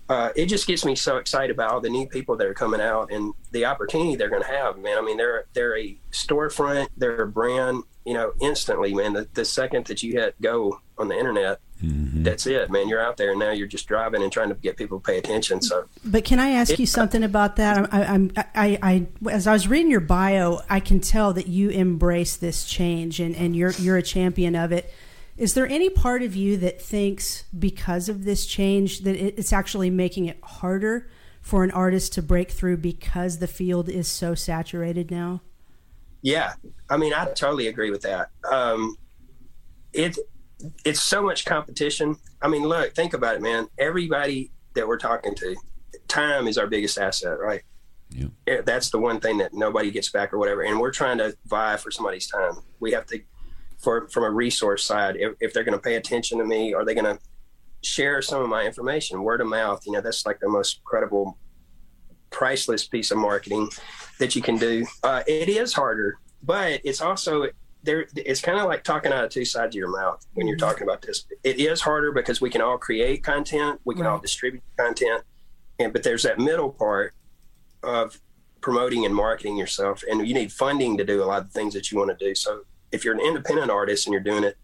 Uh, it just gets me so excited about all the new people that are coming out and the opportunity they're going to have, man. I mean, they're they're a storefront, they're a brand, you know, instantly, man. The, the second that you hit go on the internet, mm-hmm. that's it, man. You're out there and now you're just driving and trying to get people to pay attention. So But can I ask you something about that? I, I'm, I, I, as I was reading your bio, I can tell that you embrace this change and, and you're, you're a champion of it. Is there any part of you that thinks because of this change that it- it's actually making it harder for an artist to break through because the field is so saturated now? Yeah, I mean, I totally agree with that. Um, it it's so much competition. I mean, look, think about it, man. Everybody that we're talking to, time is our biggest asset, right? Yeah, That's the one thing that nobody gets back or whatever. And we're trying to vie for somebody's time. We have to, for from a resource side, if, if they're going to pay attention to me, are they going to share some of my information, word of mouth? You know, that's like the most credible, priceless piece of marketing that you can do. Uh, it is harder, but it's also there. It's kind of like talking out of two sides of your mouth when you're talking about this. It is harder because we can all create content, we can all distribute content, and but there's that middle part of promoting and marketing yourself, and you need funding to do a lot of things that you want to do. So if you're an independent artist and you're doing it,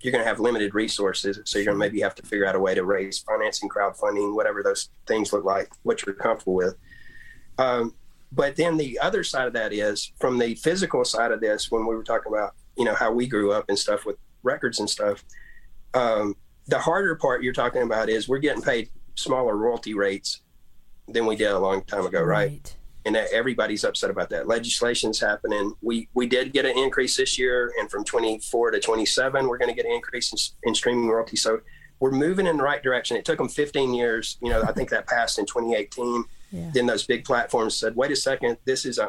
you're going to have limited resources. So you're going to maybe have to figure out a way to raise financing, crowdfunding, whatever those things look like, what you're comfortable with. Um, but then the other side of that is from the physical side of this, when we were talking about, you know, how we grew up and stuff with records and stuff. Um, the harder part you're talking about is we're getting paid smaller royalty rates than we did a long time ago, right? and that everybody's upset about that. Legislation's happening. We we did get an increase this year, and from 24 to 27, we're going to get an increase in, in streaming royalty. So we're moving in the right direction. It took them 15 years. You know, I think that passed in 2018. Yeah. Then those big platforms said, "Wait a second, this is a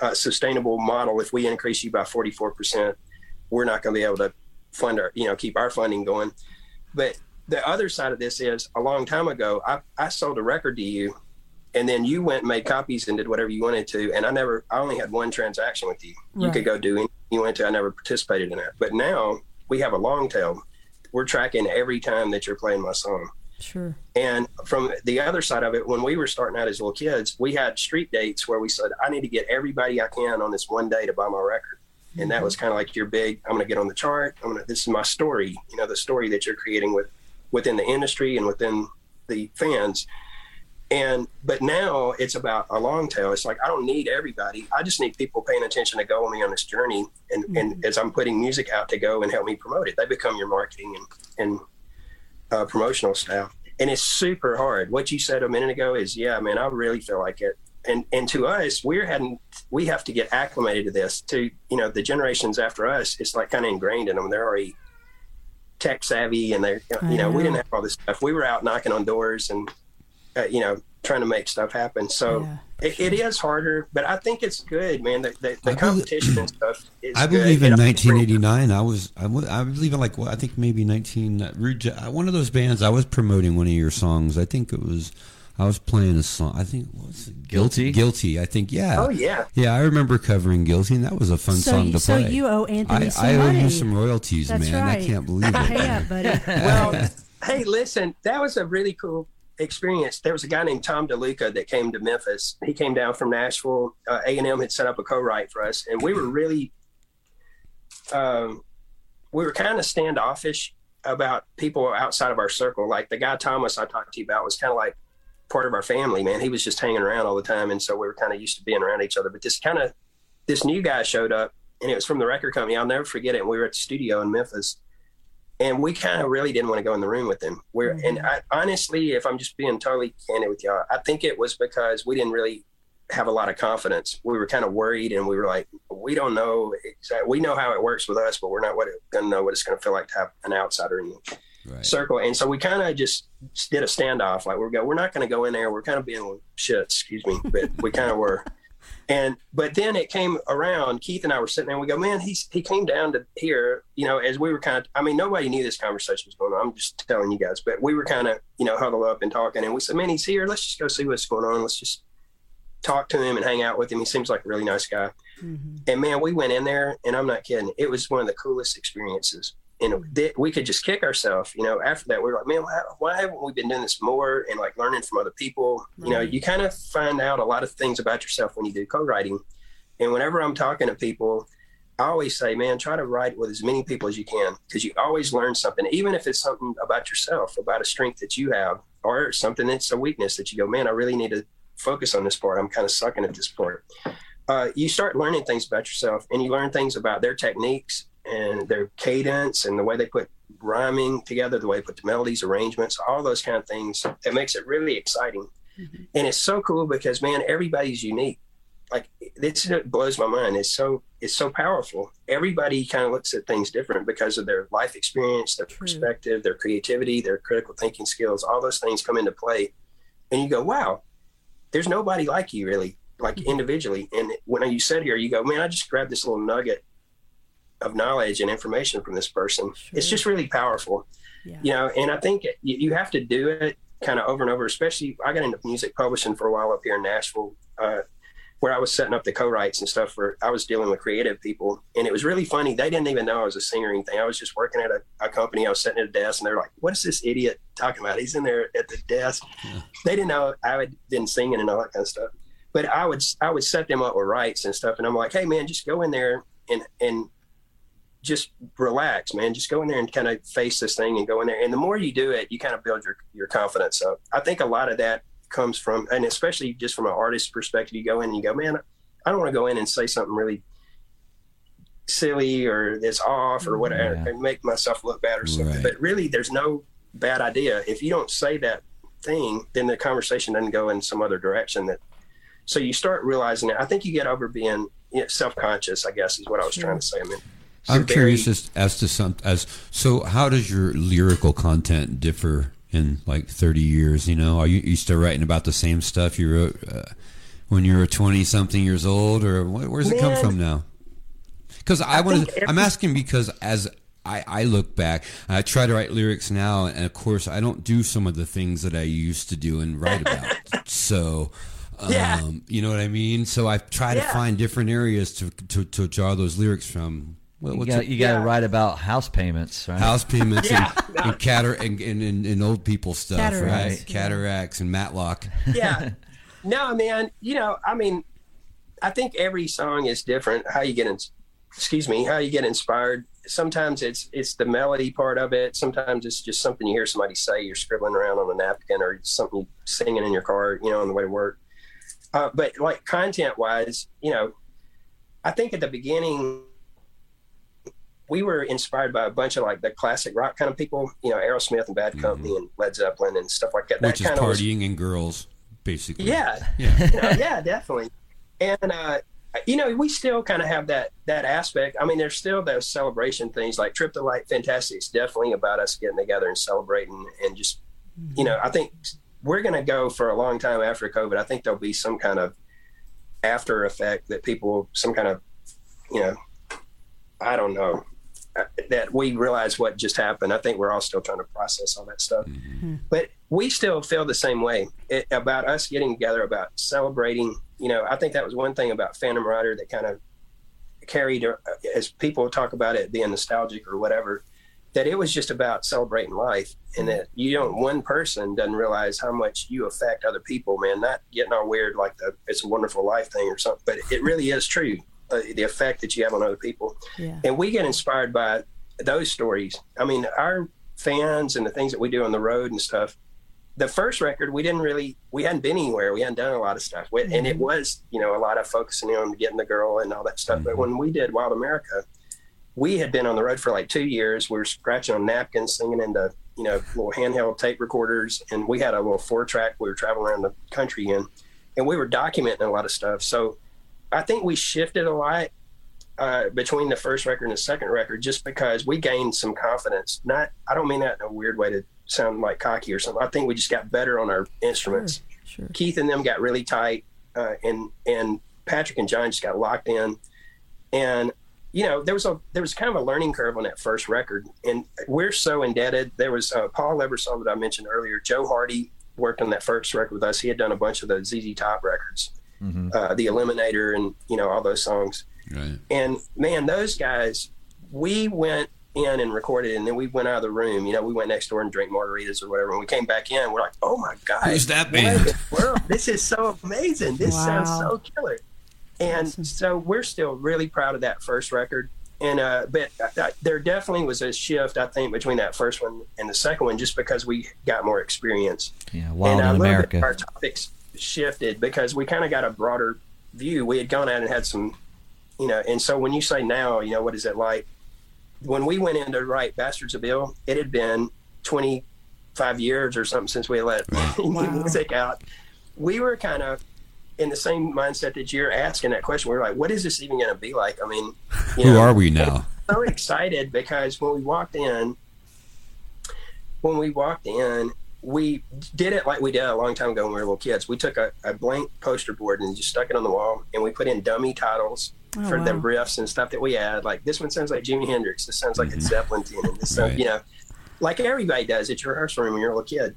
unsustainable model. If we increase you by 44 percent, we're not going to be able to fund our, you know, keep our funding going." But the other side of this is, a long time ago, I, I sold a record to you and then you went and made copies and did whatever you wanted to and i never i only had one transaction with you you could go do anything you wanted to i never participated in that but now we have a long tail we're tracking every time that you're playing my song Sure. and from the other side of it when we were starting out as little kids we had street dates where we said i need to get everybody i can on this one day to buy my record. And that mm-hmm. was kind of like your big i'm going to get on the chart. I'm going to this is my story you know the story that you're creating with within the industry and within the fans. And but now it's about a long tail. It's like i don't need everybody. I just need people paying attention to go with me on this journey. And and mm-hmm. as i'm putting music out to go and help me promote it they become your marketing and and uh, promotional staff and it's super hard. What you said a minute ago is yeah man i really feel like it. And and to us we're having we have to get acclimated to this to you know the generations after us it's like kind of ingrained in them. They're already tech savvy and they're you know, we didn't have all this stuff. We were out knocking on doors and uh, you know trying to make stuff happen so Yeah, it, it is harder but i think it's good man the, the, the I believe- competition and stuff is I good. believe in And 1989. I was I, wa- I believe in like what I think maybe 19 uh, one of those bands. I was promoting one of your songs. I think it was I was playing a song. I think what was it? Guilty? Guilty. I think yeah. Oh yeah. Yeah, I remember covering Guilty, and that was a fun So song to so play. So you owe Anthony I, some I owe you some royalties, That's man. right. I can't believe it. Pay up, buddy. Well, hey, listen, that was a really cool experience. There was a guy named Tom DeLuca that came to Memphis. He came down from Nashville. Uh, A and M had set up a co-write for us, and we were really, um, we were kind of standoffish about people outside of our circle. Like the guy Thomas I talked to you about was kind of like part of our family. Man, he was just hanging around all the time, and so we were kind of used to being around each other. But this kind of this new guy showed up, and it was from the record company. I'll never forget it. And we were at the studio in Memphis and we kind of really didn't want to go in the room with him. We're and mm-hmm. I, honestly, if I'm just being totally candid with y'all, I think it was because we didn't really have a lot of confidence. We were kind of worried, and we were like, we don't know exactly. We know how it works with us, but we're not what going to know what it's going to feel like to have an outsider in the Right. circle. And so we kind of just did a standoff. Like we're go, we're not going to go in there. We're kind of being shit, excuse me, but we kind of were. And but then it came around. Keith and I were sitting there. and We go, man, he's he came down to here. You know, as we were kind of. I mean, nobody knew this conversation was going on. I'm just telling you guys. But we were kind of you know huddled up and talking. And we said, man, he's here. Let's just go see what's going on. Let's just talk to him and hang out with him. He seems like a really nice guy. Mm-hmm. And man, we went in there, and I'm not kidding. It was one of the coolest experiences. And th- we could just kick ourselves. You know, after that, we were like, man, why, why haven't we been doing this more? And like learning from other people. You know, you kind of find out a lot of things about yourself when you do co-writing. And whenever I'm talking to people, I always say, man, try to write with as many people as you can because you always learn something, even if it's something about yourself, about a strength that you have, or something that's a weakness that you go, man, I really need to focus on this part. I'm kind of sucking at this part. Uh, you start learning things about yourself and you learn things about their techniques and their cadence and the way they put rhyming together, the way they put the melodies, arrangements, all those kind of things. It makes it really exciting. Mm-hmm. And it's so cool because, man, everybody's unique. Like this it blows my mind. It's so it's so powerful. Everybody kind of looks at things different because of their life experience their True. perspective their creativity their critical thinking skills. All those things come into play. And you go wow there's nobody like you really like mm-hmm. individually. And when you sit here you go man i just grabbed this little nugget of knowledge and information from this person. It's just really powerful. Yeah. you know and i think you, you have to do it kind of over and over especially i got into music publishing for a while up here in nashville uh, where i was setting up the co-writes and stuff for i was dealing with creative people. And it was really funny they didn't even know i was a singer or anything. I was just working at a, a company i was sitting at a desk and they're like what is this idiot talking about? He's in there at the desk. They didn't know i had been singing and all that kind of stuff. But i would i would set them up with rights and stuff and i'm like hey man just go in there and and just relax, man. Just go in there and kind of face this thing and go in there. And the more you do it, you kind of build your, your confidence up. I think a lot of that comes from, and especially just from an artist's perspective, you go in and you go, man, I don't want to go in and say something really silly or that's off or whatever Yeah. and make myself look bad or something. Right. But really, there's no bad idea. If you don't say that thing, then the conversation doesn't go in some other direction. That so you start realizing it. I think you get over being you know, self-conscious. I guess is what I was Sure. trying to say. I mean, I'm very- curious as, as to some as so how does your lyrical content differ in like 30 years you know? Are you, you still writing about the same stuff you wrote uh, when you were 20 something years old or wh- where's it come from now? Because i, want to i'm asking because as I, I look back i try to write lyrics now and of course i don't do some of the things that i used to do and write about. So um, Yeah. you know what i mean? So i try to Yeah. find different areas to, to, to draw those lyrics from What- You what's got it- you got to Yeah. write about house payments, right? house payments Yeah. and, and, catar- and, and, and, and old people stuff, Cataracts, right? yeah. Cataracts and Matlock. yeah. No, man. You know, I mean, I think every song is different. How you get in, excuse me, how you get inspired. Sometimes it's it's the melody part of it. Sometimes it's just something you hear somebody say. You're scribbling around on a napkin, or something you singing in your car, you know, on the way to work. Uh, but like content wise, you know, I think at the beginning we were inspired by a bunch of like the classic rock kind of people, you know, Aerosmith and Bad Company and Led Zeppelin and stuff like that. Which that is kind of was partying and girls, basically. yeah, Yeah. you know, yeah, definitely. And uh, you know, we still kind of have that that aspect. I mean, there's still those celebration things like Trip to Light Fantastic. It's definitely about us getting together and celebrating and just, you know, I think we're going to go for a long time after COVID. I think there'll be some kind of after effect that people, some kind of, you know, I don't know. That we realize what just happened. I think we're all still trying to process all that stuff. Mm-hmm. But we still feel the same way it, about us getting together, about celebrating. You know, I think that was one thing about Phantom Rider that kind of carried, uh, as people talk about it being nostalgic or whatever, that it was just about celebrating life and that you don't, one person doesn't realize how much you affect other people, man. Not getting all weird like the it's a wonderful life thing or something, but it really is true. Uh, the effect that you have on other people. Yeah. And we get inspired by those stories. I mean, our fans and the things that we do on the road and stuff. The first record, we didn't really, we hadn't been anywhere. We hadn't done a lot of stuff. Mm-hmm. And it mm-hmm. was, you know, a lot of focusing on getting the girl and all that stuff. Mm-hmm. But when we did Wild America, we had been on the road for like two years. We were scratching on napkins, singing into, you know, little handheld tape recorders. And we had a little four track we were traveling around the country in. And we were documenting a lot of stuff. So I think we shifted a lot uh, between the first record and the second record just because we gained some confidence. Not, I don't mean that in a weird way to sound like cocky or something. I think we just got better on our instruments. Sure, sure. Keith and them got really tight, uh, and and Patrick and John just got locked in. And you know, there was a there was kind of a learning curve on that first record, and we're so indebted. There was uh, Paul Ebersold that I mentioned earlier. Joe Hardy worked on that first record with us. He had done a bunch of the ZZ Top records mm-hmm. uh, the Eliminator, and you know all those songs. Right. And man, those guys, we went in and recorded, and then we went out of the room. You know, we went next door and drank margaritas or whatever. And we came back in, we're like, "Oh my god, who's that band? this is so amazing. This wow. sounds so killer." And awesome. so we're still really proud of that first record. And uh, but uh, there definitely was a shift, I think, between that first one and the second one, just because we got more experience. Yeah, Wild and, uh, in America. Our topics shifted because we kind of got a broader view. We had gone out and had some, you know, and so when you say now, you know, what is it like? When we went in to write Bastards of Beale, it had been 25 years or something since we let wow. music out. We were kind of in the same mindset that you're asking that question. We are like, what is this even going to be like? I mean, who know, are we now? So excited because when we walked in, when we walked in, we did it like we did a long time ago when we were little kids. We took a, a blank poster board and just stuck it on the wall, and we put in dummy titles oh, for wow. the riffs and stuff that we had. Like this one sounds like Jimi Hendrix. This sounds like mm-hmm. a Zeppelin tune. And this, right. you know, like everybody does at your rehearsal room when you're a little kid.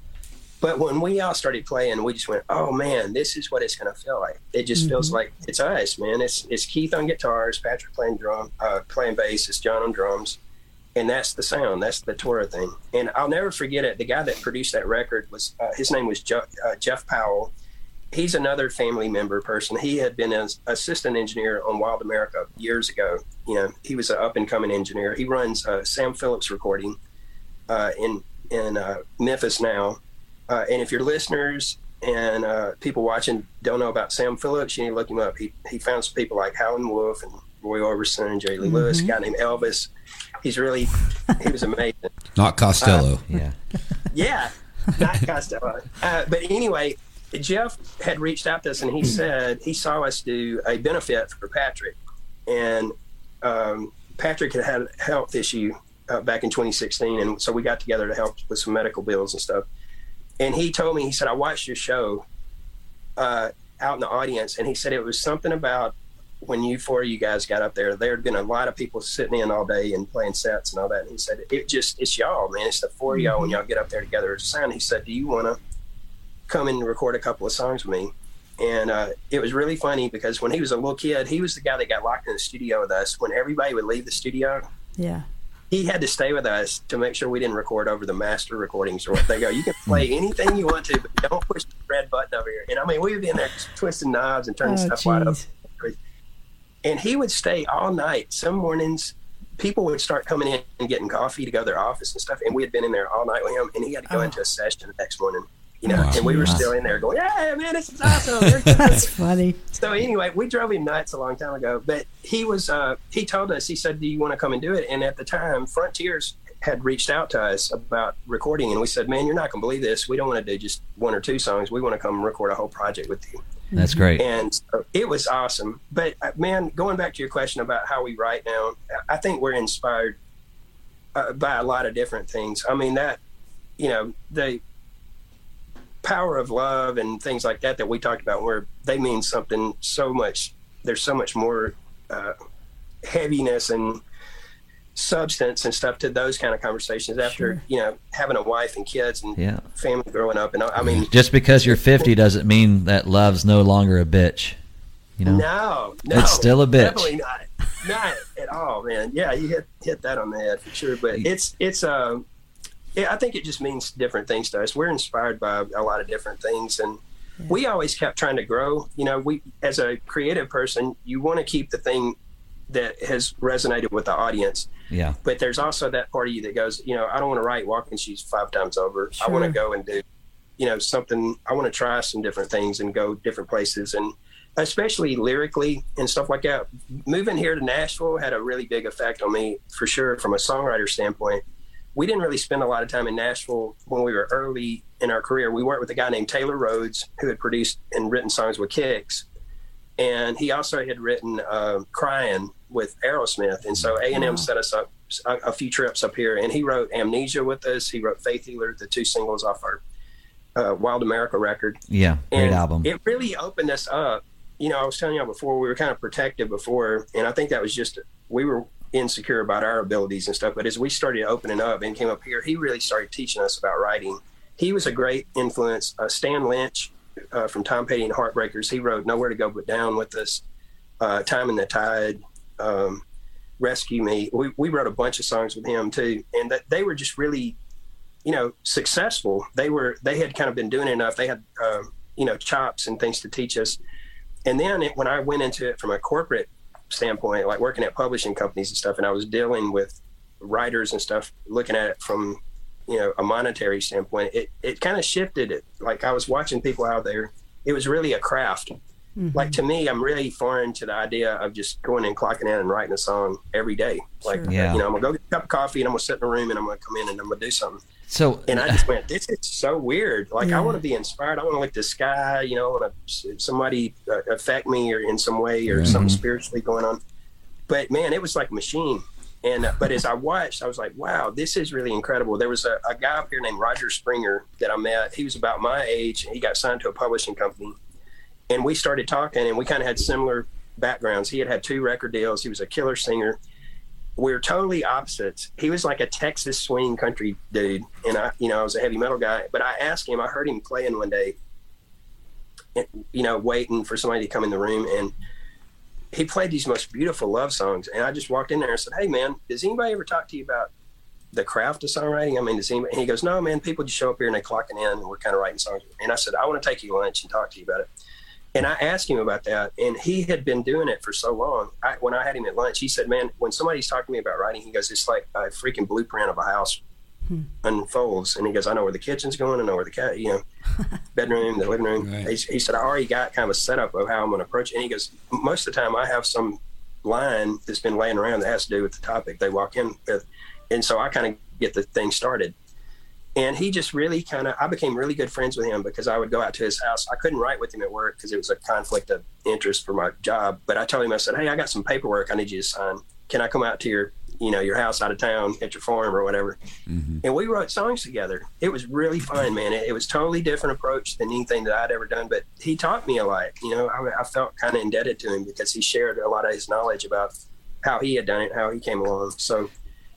But when we all started playing, we just went, "Oh man, this is what it's going to feel like." It just mm-hmm. feels like it's us, man. It's it's Keith on guitars, Patrick playing drum, uh, playing bass, it's John on drums, and that's the sound. That's the Tora thing. And I'll never forget it. The guy that produced that record was uh, his name was Jeff, uh, Jeff Powell. He's another family member person. He had been an assistant engineer on Wild America years ago. You know, he was an up and coming engineer. He runs uh, Sam Phillips Recording uh, in in uh, Memphis now. Uh, and if your listeners and people watching don't know about Sam Phillips, you need to look him up. He he found some people like Howlin' Wolf and Roy Orbison and Jerry Lee mm-hmm. Lewis, a guy named Elvis he's really he was amazing. Not Costello. Uh, yeah. Yeah, not Costello. Uh, but anyway, Jeff had reached out to us and he said he saw us do a benefit for Patrick, and um, Patrick had had a health issue uh, back in 2016, and so we got together to help with some medical bills and stuff. And he told me, he said, I watched your show uh, out in the audience, and he said it was something about when you four of you guys got up there, there had been a lot of people sitting in all day and playing sets and all that. And he said, it just, it's y'all, man. It's the 4 of y'all when mm-hmm. y'all get up there together as a sound. He said, do you want to come and record a couple of songs with me? And uh, it was really funny because when he was a little kid, he was the guy that got locked in the studio with us. When everybody would leave the studio, yeah, he had to stay with us to make sure we didn't record over the master recordings or what they go. You can play mm. anything you want to, but don't push the red button over here. And I mean, we would be in there twisting knobs and turning oh, stuff geez. wide up and he would stay all night. Some mornings, people would start coming in and getting coffee to go to their office and stuff, and we had been in there all night with him, and he had to go oh. into a session the next morning. You know, oh, and we were still in there going, "Yeah, man, this is awesome." That's funny. So anyway, we drove him nuts a long time ago, but he was uh, he told us he said, "Do you want to come and do it?" And at the time, Frontiers had reached out to us about recording, and we said, "Man, you're not going to believe this. We don't want to do just one or two songs. We want to come record a whole project with you." That's great. And it was awesome. But uh, man, going back to your question about how we write now, I think we're inspired uh, by a lot of different things. I mean, that, you know, the power of love and things like that that we talked about, where they mean something so much, there's so much more uh, heaviness and substance and stuff to those kind of conversations after Sure. you know having a wife and kids and Yeah. family growing up. And I I mean, Just because you're 50 doesn't mean that love's no longer a bitch. You know? no, no, It's still a bitch. Definitely not, not at all, man. Yeah, you hit hit that on the head for sure. But it's it's um, yeah, I think it just means different things to us. We're inspired by a lot of different things, and we always kept trying to grow. You know, we as a creative person, you want to keep the thing that has resonated with the audience. Yeah. But there's also that part of you that goes, you know, I don't want to write walking shoes five times over. I want to go and do, you know, something. I want to try some different things and go different places, and especially lyrically and stuff like that. Moving here to Nashville had a really big effect on me for sure from a songwriter standpoint. We didn't really spend a lot of time in Nashville when we were early in our career. We worked with a guy named Taylor Rhodes who had produced and written songs with Kix, and he also had written uh, "Crying" with Aerosmith. And so A and M set us up a, a few trips up here, and he wrote "Amnesia" with us. He wrote "Faith Healer," the two singles off our uh, Wild America record. Yeah. Great And album. It really opened us up. You know, I was telling y'all before we were kind of protective before, and I think that was just we were insecure about our abilities and stuff. But as we started opening up and came up here, he really started teaching us about writing. He was a great influence. Uh, Stan Lynch uh, from Tom Petty and Heartbreakers. He wrote "Nowhere to Go But Down" with us. Uh, "Time in the Tide," um, "Rescue Me." We, we wrote a bunch of songs with him too, and that they were just really you know successful they were they had kind of been doing enough they had um, you know chops and things to teach us and then it, when i went into it from a corporate standpoint like working at publishing companies and stuff and i was dealing with writers and stuff looking at it from you know a monetary standpoint it, it kind of shifted it like i was watching people out there it was really a craft like to me i'm really foreign to the idea of just going and clocking in and writing a song every day like Sure. Yeah. you know i'm gonna go get a cup of coffee and i'm gonna sit in a room and i'm gonna come in and i'm gonna do something So, and I just went, this is so weird. Like, Yeah. I want to be inspired. I want to look at the sky, you know, I want to somebody uh, affect me or in some way or Right. something spiritually going on. But man, it was like a machine. And, uh, but as I watched, I was like, wow, this is really incredible. There was a, a guy up here named Roger Springer that I met. He was about my age and he got signed to a publishing company. And we started talking and we kind of had similar backgrounds. He had had two record deals. He was a killer singer we were totally opposites. He was like a Texas swing country dude, and I, you know, I was a heavy metal guy. But I asked him. I heard him playing one day, you know, waiting for somebody to come in the room, and he played these most beautiful love songs. And I just walked in there and said, "Hey, man, does anybody ever talk to you about the craft of songwriting? I mean, does anybody?" And he goes, "No, man. People just show up here and they clock it in, and we're kind of writing songs." And I said, "I want to take you to lunch and talk to you about it." And I asked him about that, and he had been doing it for so long. I, when I had him at lunch, he said, "Man, when somebody's talking to me about writing, he goes, it's like a freaking blueprint of a house Hmm. unfolds." And he goes, "I know where the kitchen's going, I know where the cat, you know, bedroom, the living room." Right. He, he said, "I already got kind of a setup of how I'm going to approach it." And he goes, "Most of the time, I have some line that's been laying around that has to do with the topic they walk in with, and so I kind of get the thing started." and he just really kind of i became really good friends with him because i would go out to his house i couldn't write with him at work because it was a conflict of interest for my job but i told him i said hey i got some paperwork i need you to sign can i come out to your you know your house out of town at your farm or whatever and we wrote songs together it was really fun man it, it was totally different approach than anything that i'd ever done but he taught me a lot you know i, I felt kind of indebted to him because he shared a lot of his knowledge about how he had done it how he came along so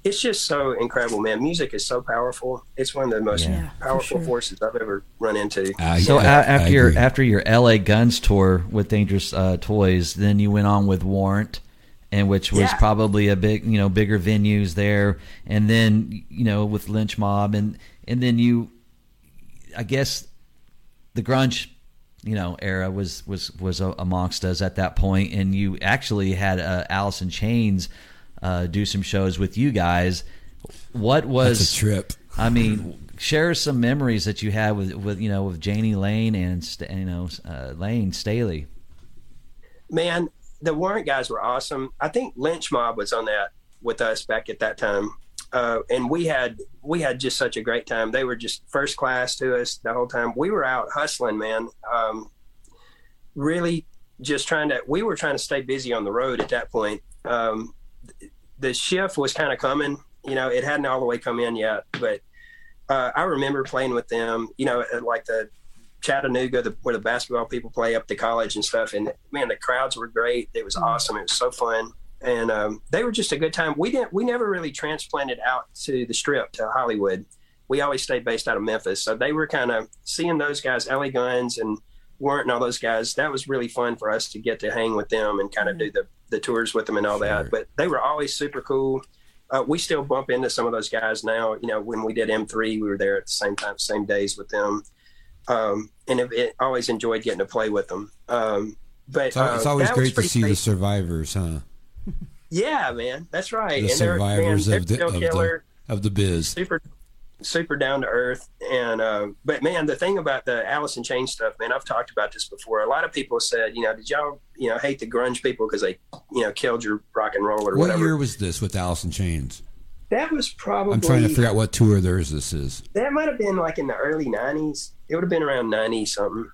it's just so incredible, man. Music is so powerful. It's one of the most Yeah, for powerful sure. forces I've ever run into. I- so I- a- I after your agree. after your L.A. Guns tour with Dangerous uh, Toys, then you went on with Warrant, and which was Yeah. probably a big you know bigger venues there, and then you know with Lynch Mob, and and then you, I guess, the grunge. You know, era was was was amongst us at that point, and you actually had uh, Alice in Chains uh, do some shows with you guys. What was That's a trip. I mean, share some memories that you had with, with you know with Jani Lane and you know uh, Layne Staley. Man, the Warrant guys were awesome. I think Lynch Mob was on that with us back at that time. Uh, and we had we had just such a great time. They were just first class to us the whole time. We were out hustling, man. Um, really, just trying to. We were trying to stay busy on the road at that point. Um, the shift was kind of coming. You know, it hadn't all the way come in yet, but uh, I remember playing with them. You know, like the Chattanooga, the, where the basketball people play up to college and stuff. And man, the crowds were great. It was awesome. It was so fun. and um, they were just a good time. We didn't we never really transplanted out to the Strip to Hollywood. We always stayed based out of Memphis, so they were kind of seeing those guys, LA Guns and Warrant and all those guys. That was really fun for us to get to hang with them and kind of do the the tours with them and all Sure. that. But they were always super cool. Uh, we still bump into some of those guys now. You know, when we did M3, we were there at the same time, same days with them, um, and it, it always enjoyed getting to play with them. Um, but It's, it's uh, always great to see the survivors, huh? Yeah, man, that's right. The and they're, man, survivors of the of the of the biz. super, super down to earth. And uh, but man, the thing about the Alice in Chains stuff, man, I've talked about this before. A lot of people said, you know, did y'all, you know, hate the grunge people because they, you know, killed your rock and roll or What whatever? year was this with Alice in Chains? That was probably. I'm trying to figure out what tour theirs this is. That might have been like in the early '90s. It would have been around '90 something,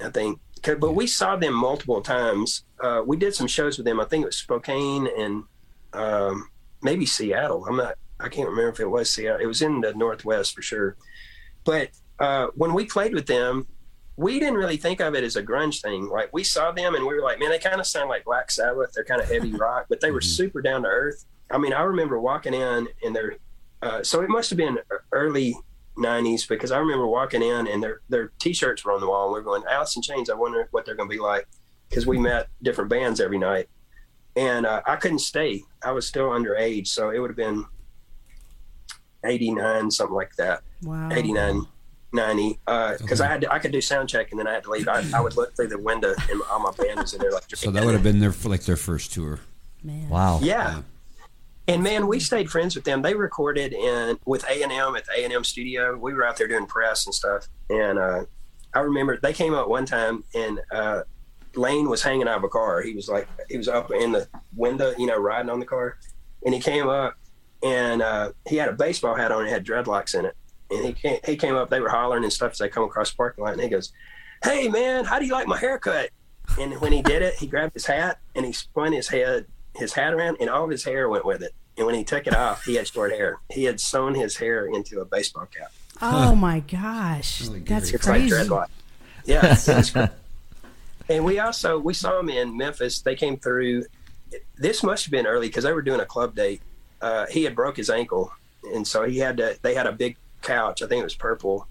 I think. But we saw them multiple times. Uh, we did some shows with them. I think it was Spokane and um, maybe Seattle. I'm not. I can't remember if it was Seattle. It was in the Northwest for sure. But uh, when we played with them, we didn't really think of it as a grunge thing. Like we saw them and we were like, man, they kind of sound like Black Sabbath. They're kind of heavy rock, but they were super down to earth. I mean, I remember walking in and they're uh, so it must have been early 90s because I remember walking in and their their t-shirts were on the wall and we are going Alice in Chains I wonder what they're going to be like because we met different bands every night and uh, I couldn't stay I was still underage so it would have been 89 something like that Wow. 89 90 because Okay. I had to, I could do sound check and then I had to leave I, I would look through the window and all my band was in there like So that would have been their like their first tour. Man. Wow. yeah. And man, we stayed friends with them. They recorded in with A and M at the A and M studio. We were out there doing press and stuff. And uh, I remember they came up one time, and uh, Layne was hanging out of a car. He was like, he was up in the window, you know, riding on the car. And he came up, and uh, he had a baseball hat on. and had dreadlocks in it. And he came, he came up. They were hollering and stuff as they come across the parking lot. And he goes, "Hey man, how do you like my haircut?" And when he did it, he grabbed his hat and he spun his head, his hat around, and all of his hair went with it. And when he took it off, he had short hair. He had sewn his hair into a baseball cap. Oh my gosh, Holy that's It's crazy. like dreadlock. Yeah. it was and we also we saw him in Memphis. They came through. This must have been early because they were doing a club date. Uh, he had broke his ankle, and so he had to. They had a big couch. I think it was purple.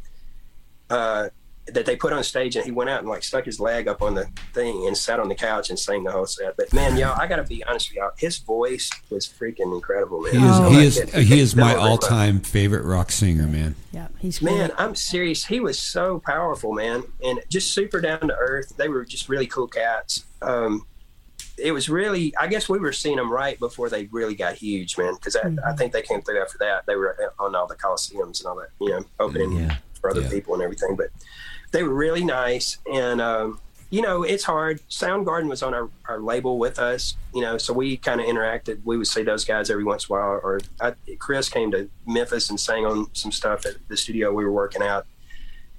Uh, that they put on stage, and he went out and like stuck his leg up on the thing and sat on the couch and sang the whole set. But man, y'all, I got to be honest with y'all. His voice was freaking incredible, man. He is Oh. he is Like, he is my all time favorite rock singer, man. Yeah, he's Man, great. I'm serious. He was so powerful, man, and just super down to earth. They were just really cool cats. Um, it was really, I guess we were seeing them right before they really got huge, man. Because I think they came through after that. They were on all the coliseums and all that, you know, opening Yeah. for other Yeah. people and everything. But they were really nice, and um, you know, it's hard. Soundgarden was on our, our label with us, you know, so we kind of interacted. We would see those guys every once in a while. Or I, Chris came to Memphis and sang on some stuff at the studio we were working out.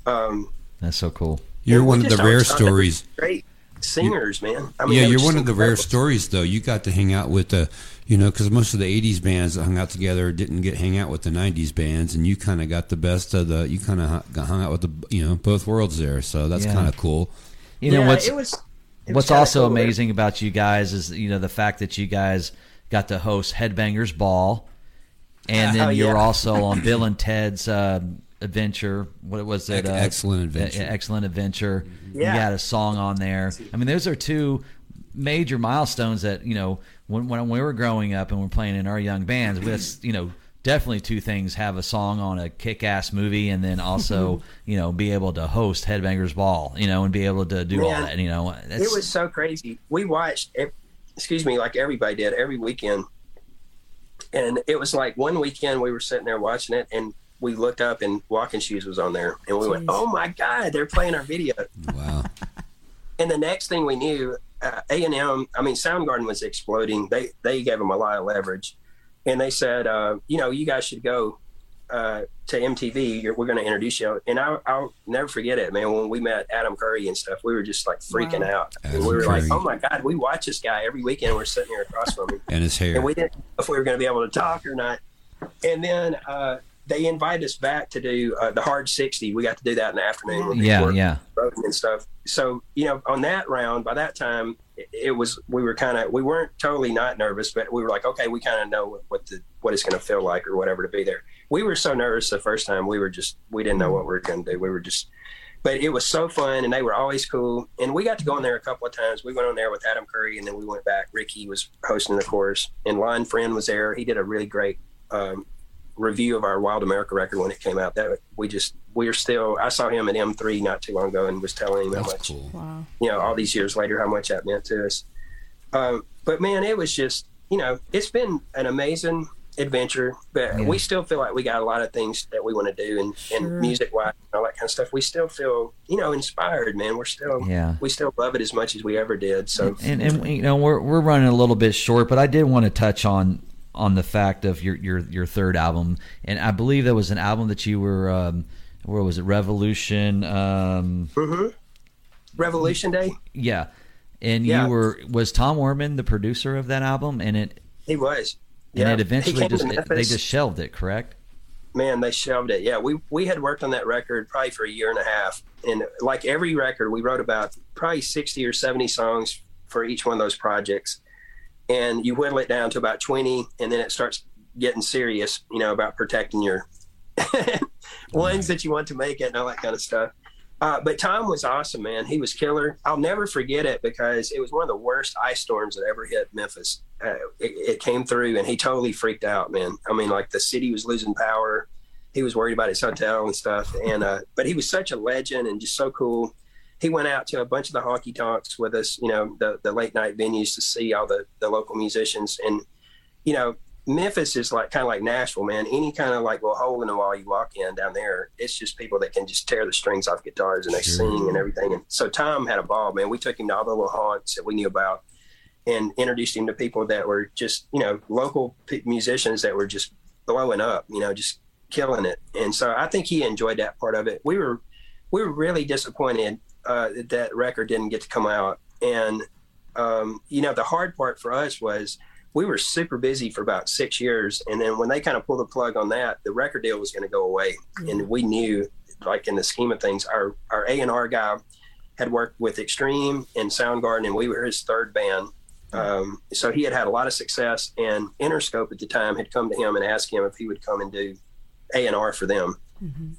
Um, That's so cool. You're one of the rare always thought they were stories. Great singers, man. I mean, yeah, you're one of the rare stories, though. You got to hang out with the, you know, because most of the '80s bands that hung out together didn't get hang out with the '90s bands, and you kind of got the best of the. You kind of hung out with the, you know, both worlds there. So that's Yeah. kind of cool. You know yeah, what's it was. it what's kinda also cool, man. amazing about you guys is you know the fact that you guys got to host Headbangers Ball, and then Oh, you're yeah. also on Bill and Ted's uh, Adventure. What was it? Ex- Uh, Excellent Adventure. uh, Excellent Adventure. Yeah. You got a song on there. I mean, those are two major milestones that you know when when we were growing up and we're playing in our young bands. That's you know definitely two things: have a song on a kick-ass movie, and then also you know be able to host Headbangers Ball. You know, and be able to do all that. You know, it was so crazy. We watched, ev- excuse me, like everybody did every weekend, and it was like one weekend we were sitting there watching it, and we looked up and Walking Shoes was on there, and we went, "Oh my god, they're playing our video!" Wow. And the next thing we knew, uh, A and M, I mean, Soundgarden was exploding. They they gave them a lot of leverage, and they said, uh, you know, you guys should go uh, to MTV. You're, we're going to introduce you. And I, I'll never forget it, man. When we met Adam Curry and stuff, we were just like freaking Wow. out. and Adam we were like, oh my god, we watch this guy every weekend. We're sitting here across from him, And his hair. and we didn't know if we were going to be able to talk or not. And then uh, they invited us back to do uh, the Hard 60. We got to do that in the afternoon. when yeah, were yeah. voting and stuff. So, you know, on that round, by that time, it, it was we were kind of we weren't totally not nervous, but we were like, okay, we kind of know what the what it's going to feel like or whatever to be there. We were so nervous the first time. We were just we didn't know what we were going to do. We were just, but it was so fun, and they were always cool. And we got to go in there a couple of times. We went on there with Adam Curry, and then we went back. Riki was hosting the course, and Lonn Friend was there. He did a really great um, review of our Wild America record when it came out. That we just we are still. I saw him at M3 not too long ago and was telling him how much cool. Wow. you know all these years later how much that meant to us. Um, but man, it was just you know it's been an amazing adventure. But Yeah. we still feel like we got a lot of things that we want to do and, Sure. and music wise and all that kind of stuff. We still feel you know inspired, man. We're still Yeah. we still love it as much as we ever did. So and and you know we're we're running a little bit short, but I did want to touch on on the fact of your your your third album, and I believe that was an album that you were. Um, where was it? Revolution. Um, Mhm. Revolution Day, yeah, and Yeah. you were was Tom Werman the producer of that album, and it he was. and it eventually just it- they just shelved it, correct? man, they shelved it. Yeah, we we had worked on that record probably for a year and a half, and like every record, we wrote about probably sixty or seventy songs for each one of those projects, and you whittle it down to about twenty, and then it starts getting serious, you know, about protecting your ones that you want to make it and all that kind of stuff. Uh, but Tom was awesome, man. He was killer. I'll never forget it because it was one of the worst ice storms that ever hit Memphis. Uh, it, it came through and he totally freaked out, man. I mean, like the city was losing power. He was worried about his hotel and stuff. And, uh, but he was such a legend and just so cool. He went out to a bunch of the honky tonks with us, you know, the, the late night venues to see all the, the local musicians. And, you know, Memphis is like kind of like Nashville, man. Any kind of like little hole in the wall you walk in down there, it's just people that can just tear the strings off guitars and they Sure. sing and everything. And so Tom had a ball, man. We took him to all the little haunts that we knew about and introduced him to people that were just, you know, local p- musicians that were just blowing up, you know, just killing it. And so I think he enjoyed that part of it. We were, we were really disappointed uh, that record didn't get to come out. And, um, you know, the hard part for us was we were super busy for about six years. And then when they kind of pulled the plug on that, the record deal was going to go away. And we knew, like in the scheme of things, our, our A&R guy had worked with Extreme and Soundgarden, and we were his third band. Um, so he had had a lot of success, and Interscope at the time had come to him and asked him if he would come and do A&R for them.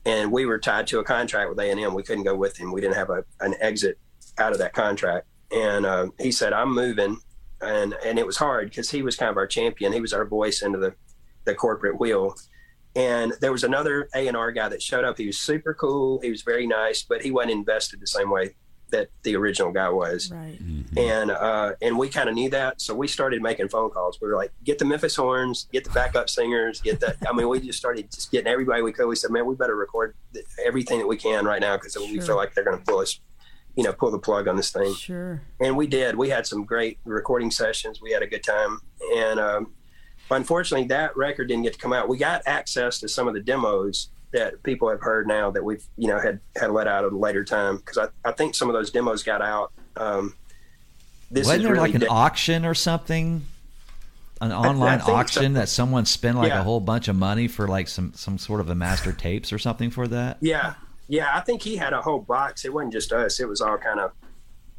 And we were tied to a contract with A&M. We couldn't go with him. We didn't have a, an exit out of that contract. And um, he said, "I'm moving," and and it was hard because he was kind of our champion. He was our voice into the the corporate wheel. And there was another A and R guy that showed up. He was super cool. He was very nice, but he wasn't invested the same way that the original guy was Right. and uh, and we kind of knew that, so we started making phone calls. We were like, get the Memphis horns, get the backup singers, get that. I mean, we just started just getting everybody we could. We said, man, we better record th- everything that we can right now because we feel like they're going to pull us, you know, pull the plug on this thing. Sure. And we did. We had some great recording sessions. We had a good time, and um, unfortunately, that record didn't get to come out. We got access to some of the demos that people have heard now that we've you know had had let out at a later time because I, I think some of those demos got out. Um, this Wasn't there really like an da- auction or something? An online think so. auction that someone spent like Yeah. a whole bunch of money for like some some sort of a master tapes or something for that. Yeah, yeah. I think he had a whole box. It wasn't just us. It was all kind of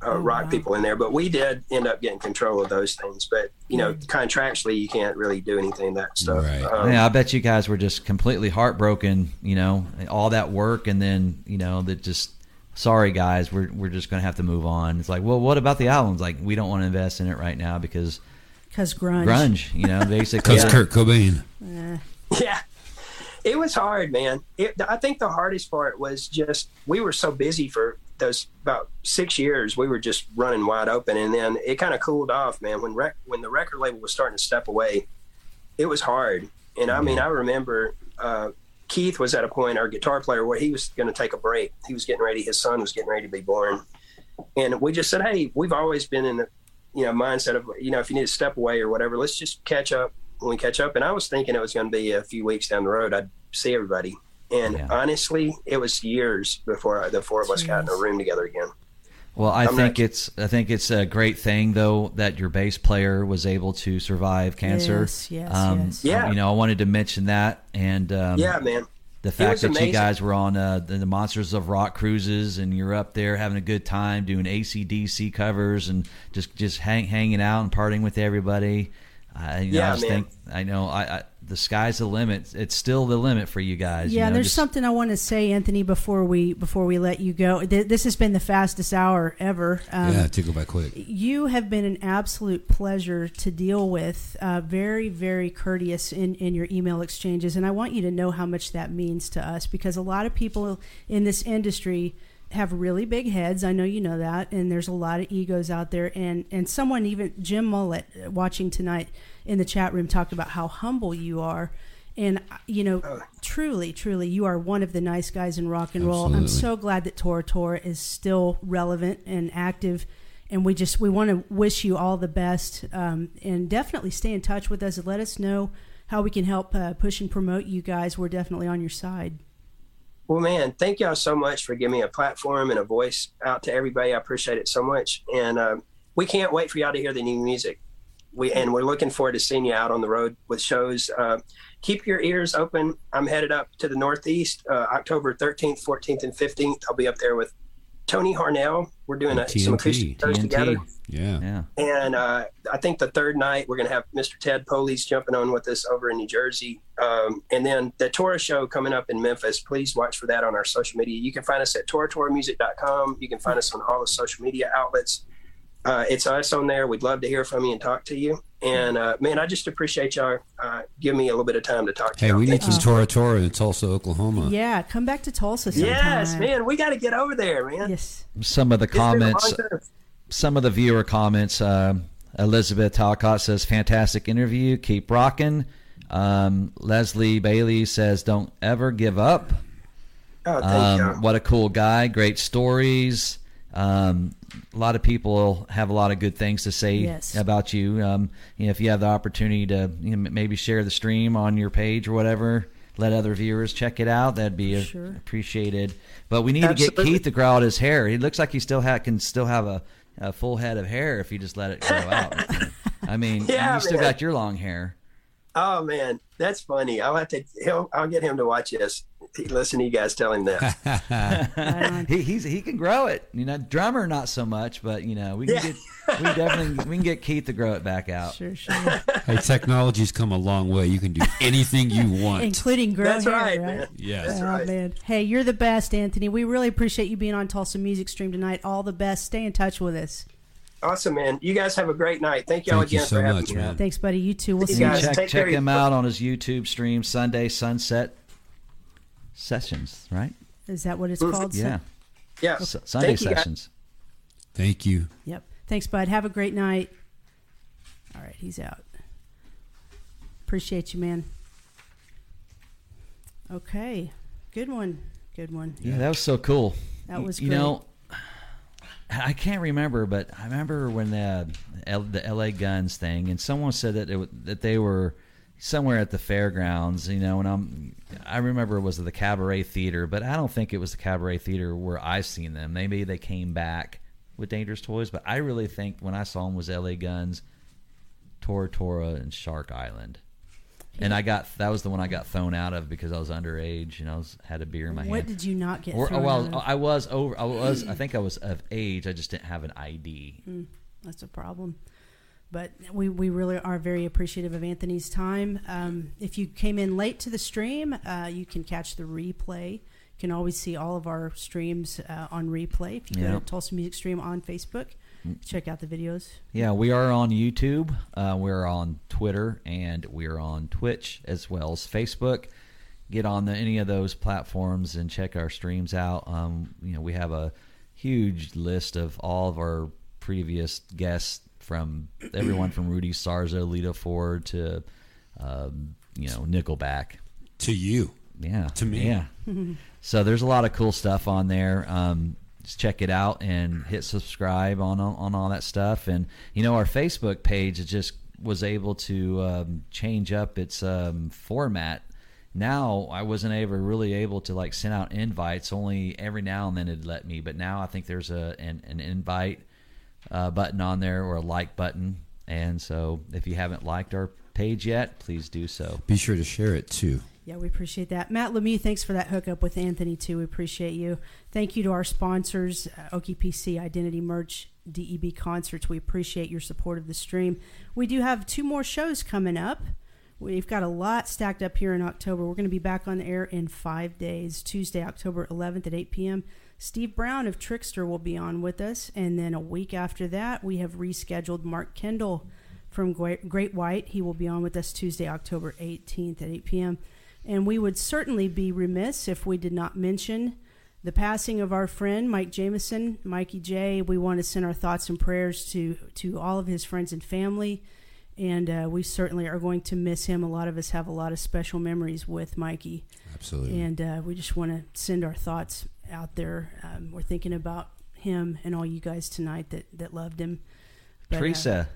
uh, Oh, rock wow. people in there. But we did end up getting control of those things. But you know, contractually, you can't really do anything that stuff. Right. Um, yeah, I bet you guys were just completely heartbroken. You know, all that work, and then you know that just sorry guys, we're we're just gonna have to move on. It's like, well, what about the albums? Like, we don't want to invest in it right now because Because grunge. grunge. You know, basically. Because Kurt Cobain. Eh, Yeah. It was hard, man. It, I think the hardest part was just we were so busy for those about six years. We were just running wide open, and then it kind of cooled off, man. When rec- when the record label was starting to step away, it was hard. And I mean, I remember uh, Keith was at a point, our guitar player, where he was going to take a break. He was getting ready. His son was getting ready to be born, and we just said, "Hey, we've always been in the you know mindset of you know if you need to step away or whatever, let's just catch up when we catch up." And I was thinking it was going to be a few weeks down the road. I'd see everybody, and Yeah. honestly, it was years before the four of us got in a room together again. Well, I I'm think not- it's I think it's a great thing though that your bass player was able to survive cancer. Yes, yes, um, yes. Yeah. You know, I wanted to mention that, and um, yeah, man. the fact was that you guys were on uh, the, the Monsters of Rock cruises and you're up there having a good time doing ACDC covers and just just hang, hanging out and partying with everybody. I, you know, Yeah, I just man. think I know I, I the sky's the limit. It's still the limit for you guys. Yeah, you know, there's just- something I want to say, Anthony, before we before we let you go. Th- This has been the fastest hour ever. Um, yeah, to go by quick. You have been an absolute pleasure to deal with. Uh, very, very courteous in, in your email exchanges. And I want you to know how much that means to us because a lot of people in this industry have really big heads. I know you know that. And there's a lot of egos out there. And, and someone, even Jim Mullet, uh, watching tonight in the chat room, talked about how humble you are. And, uh, you know, truly, truly, you are one of the nice guys in rock and roll. I'm so glad that Tora Tora is still relevant and active and we just we want to wish you all the best um, and definitely stay in touch with us and let us know how we can help uh, push and promote you guys we're definitely on your side Well, man, thank y'all so much for giving me a platform and a voice out to everybody. I appreciate it so much, and um, we can't wait for y'all to hear the new music. We and we're looking forward to seeing you out on the road with shows. Uh, keep your ears open. I'm headed up to the Northeast, uh, October 13th, 14th, and 15th. I'll be up there with Tony Harnell. We're doing a, some acoustic shows together. Yeah. Yeah. And uh, I think the third night we're going to have Mr. Ted Poley jumping on with us over in New Jersey. Um, and then the Tora show coming up in Memphis. Please watch for that on our social media. You can find us at toratoramusic.com. You can find us on all the social media outlets. Uh, it's us on there. We'd love to hear from you and talk to you. And uh, man, I just appreciate y'all uh, giving me a little bit of time to talk to Hey, y'all. we need Thank some Tora Tora in Tulsa, Oklahoma. yeah come back to tulsa sometime. Yes, man, we got to get over there, man. yes Some of the It's been a long comments. some of the viewer comments. Um, Elizabeth Talcott says, "Fantastic interview. Keep rocking." Um, Leslie Bailey says, "Don't ever give up." Oh, thank Um, y'all. what a cool guy. Great stories. Um, a lot of people have a lot of good things to say Yes. about you. Um, you know, if you have the opportunity to you know, maybe share the stream on your page or whatever, let other viewers check it out. That'd be uh, Sure. appreciated. But we need to get Keith to grow out his hair. He looks like he still ha- can still have a, a full head of hair if you just let it grow out. I mean, Yeah, you still man. got your long hair. Oh man, that's funny. I'll have to. He'll, I'll get him to watch this. He- Listen to you guys tell him that. He he's he can grow it. You know, drummer not so much, but you know we can Yeah. get we definitely we can get Keith to grow it back out. sure sure Hey, technology's come a long way. You can do anything you want. including grow That's hair, right, right, man. yes. That's oh, right. man. Hey, you're the best, Anthony. We really appreciate you being on Tulsa Music Stream tonight. All the best. Stay in touch with us. Awesome, man. You guys have a great night. Thank y'all Thank you again so for having much, me. man. Thanks, buddy. You too. We'll You see you. guys check take check care of him out on his YouTube stream Sunday Sunset Sessions, right? Is that what it's called? Yeah, Yeah. S- Sunday Thank you. Sessions. Thank you. Yep. Thanks, bud. Have a great night. All right, he's out. Appreciate you, man. Okay. Good one. Good one. Yeah, that was so cool. That was you great. know. I can't remember, but I remember when the L, the L.A. Guns thing, and someone said that it, that they were somewhere at the fairgrounds. You know, and I'm I remember it was at the Cabaret Theater, but I don't think it was the Cabaret Theater where I've seen them. Maybe they came back with Dangerous Toys, but I really think when I saw them was L.A. Guns, Tora Tora, and Shark Island. And I got that was the one I got thrown out of because I was underage and I was had a beer in my What hand. What did you not get Or, thrown oh, well, out of? I was over. I was. I think I was of age. I just didn't have an ID. Hmm, that's a problem. But we, we really are very appreciative of Anthony's time. Um, if you came in late to the stream, uh, you can catch the replay. You can always see all of our streams uh, on replay. If you Yeah. go to Tulsa Music Stream on Facebook, check out the videos. Yeah, we are on YouTube. Uh, we're on Twitter, and we're on Twitch as well as Facebook. Get on the, any of those platforms and check our streams out. Um, you know, we have a huge list of all of our previous guests from everyone from Rudy Sarzo, Lita Ford to um, you know Nickelback. To you. Yeah. To me. Yeah. so there's a lot of cool stuff on there. Um, just check it out and hit subscribe on on all that stuff. And you know, our Facebook page just was able to um, change up its um, format. Now I wasn't ever really able to like send out invites. Only every now and then it'd let me. But now I think there's a an, an invite uh, button on there or a like button. And so if you haven't liked our page yet, please do so. Be sure to share it too. Yeah, we appreciate that. Matt Lemieux, thanks for that hookup with Anthony, too. We appreciate you. Thank you to our sponsors, uh, Okie PC, Identity Merch, DEB Concerts. We appreciate your support of the stream. We do have two more shows coming up. We've got a lot stacked up here in October. We're going to be back on the air in five days. Tuesday, October 11th at 8 p.m. Steve Brown of Trixter will be on with us. And then a week after that, we have rescheduled Mark Kendall from Great White. He will be on with us Tuesday, October 18th at 8 p.m. And we would certainly be remiss if we did not mention the passing of our friend Mike Jameson, Mikey J. We want to send our thoughts and prayers to to all of his friends and family, and uh, we certainly are going to miss him. A lot of us have a lot of special memories with Mikey, Absolutely. and uh, we just want to send our thoughts out there. Um, we're thinking about him and all you guys tonight that that loved him. But, uh, Teresa.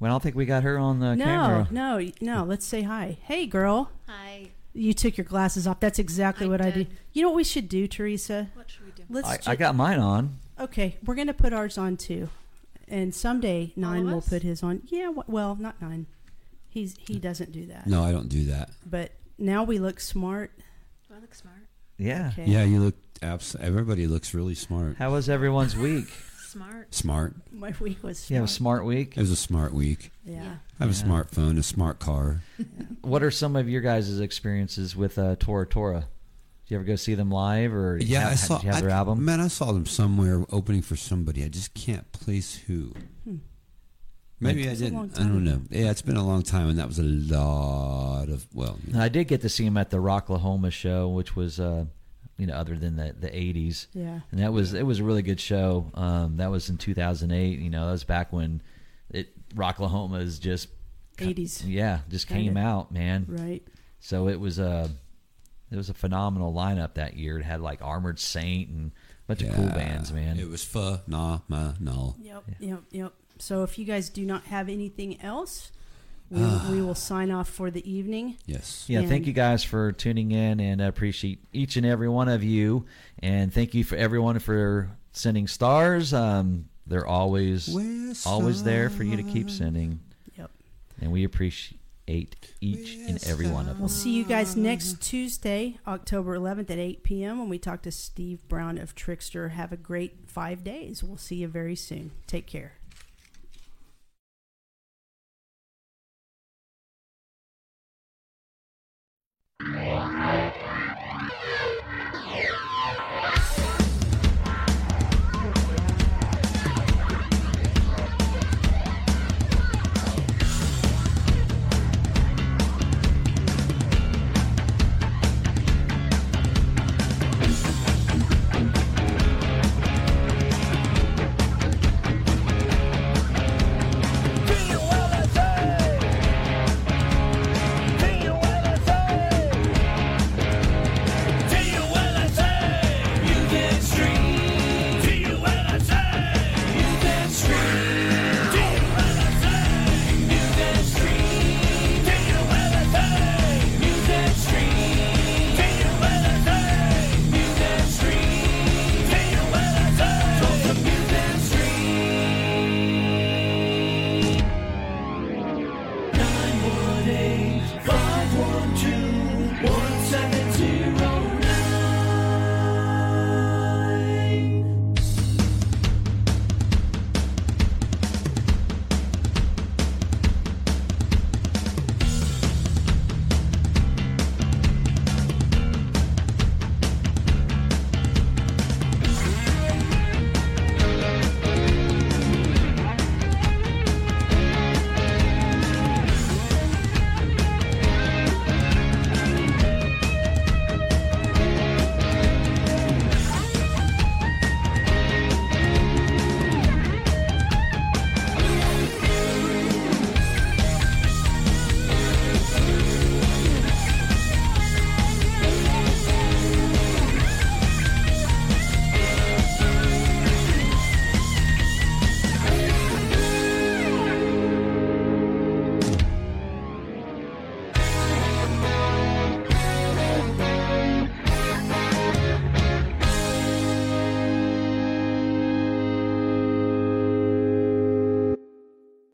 Well, I don't think we got her on the no, camera. no, no. no. Let's say hi. Hey, girl. Hi. You took your glasses off. That's exactly I what I did. did. You know what we should do, Teresa? What should we do? Let's. I, ju- I got mine on. Okay, we're gonna put ours on too, and someday Nine will put his on. Yeah, w- well, not Nine. He's he doesn't do that. no, I don't do that. But now we look smart. Do I look smart? Yeah. Okay. Yeah, you look. Abs- everybody looks really smart. How was everyone's week? Smart. Smart. My week was. Smart. You have a smart week. It was a smart week. Yeah. I have a Yeah. smartphone, a smart car. What are some of your guys' experiences with uh, Tora Tora? Did you ever go see them live, or did you Yeah, have, I saw. Did you have I- their album? Man, I saw them somewhere opening for somebody. I just can't place who. Maybe I It's a long didn't. I don't know. Yeah, it's been a long time, and that was a lot of well. you I did get to see him at the Rocklahoma show, which was, uh, you know, other than the the '80s, Yeah. and that was it was a really good show. Um, that was in 2008. You know, that was back when it Rocklahoma is just 80s. Yeah, just Kinda. came out, man. Right. So it was a it was a phenomenal lineup that year. It had like Armored Saint and a bunch of cool bands, man. It was pho, nah, ma, no. Yep. Yep. Yep. So if you guys do not have anything else, we, we will sign off for the evening. Yes. Yeah, And- thank you guys for tuning in and I appreciate each and every one of you. And thank you for everyone for sending stars. Um, they're always West always there for you to keep sending. Yep. And we appreciate each and every one of them. We'll see you guys next Tuesday, October 11th at 8 p.m. when we talk to Steve Brown of Trixter. Have a great five days. We'll see you very soon. Take care.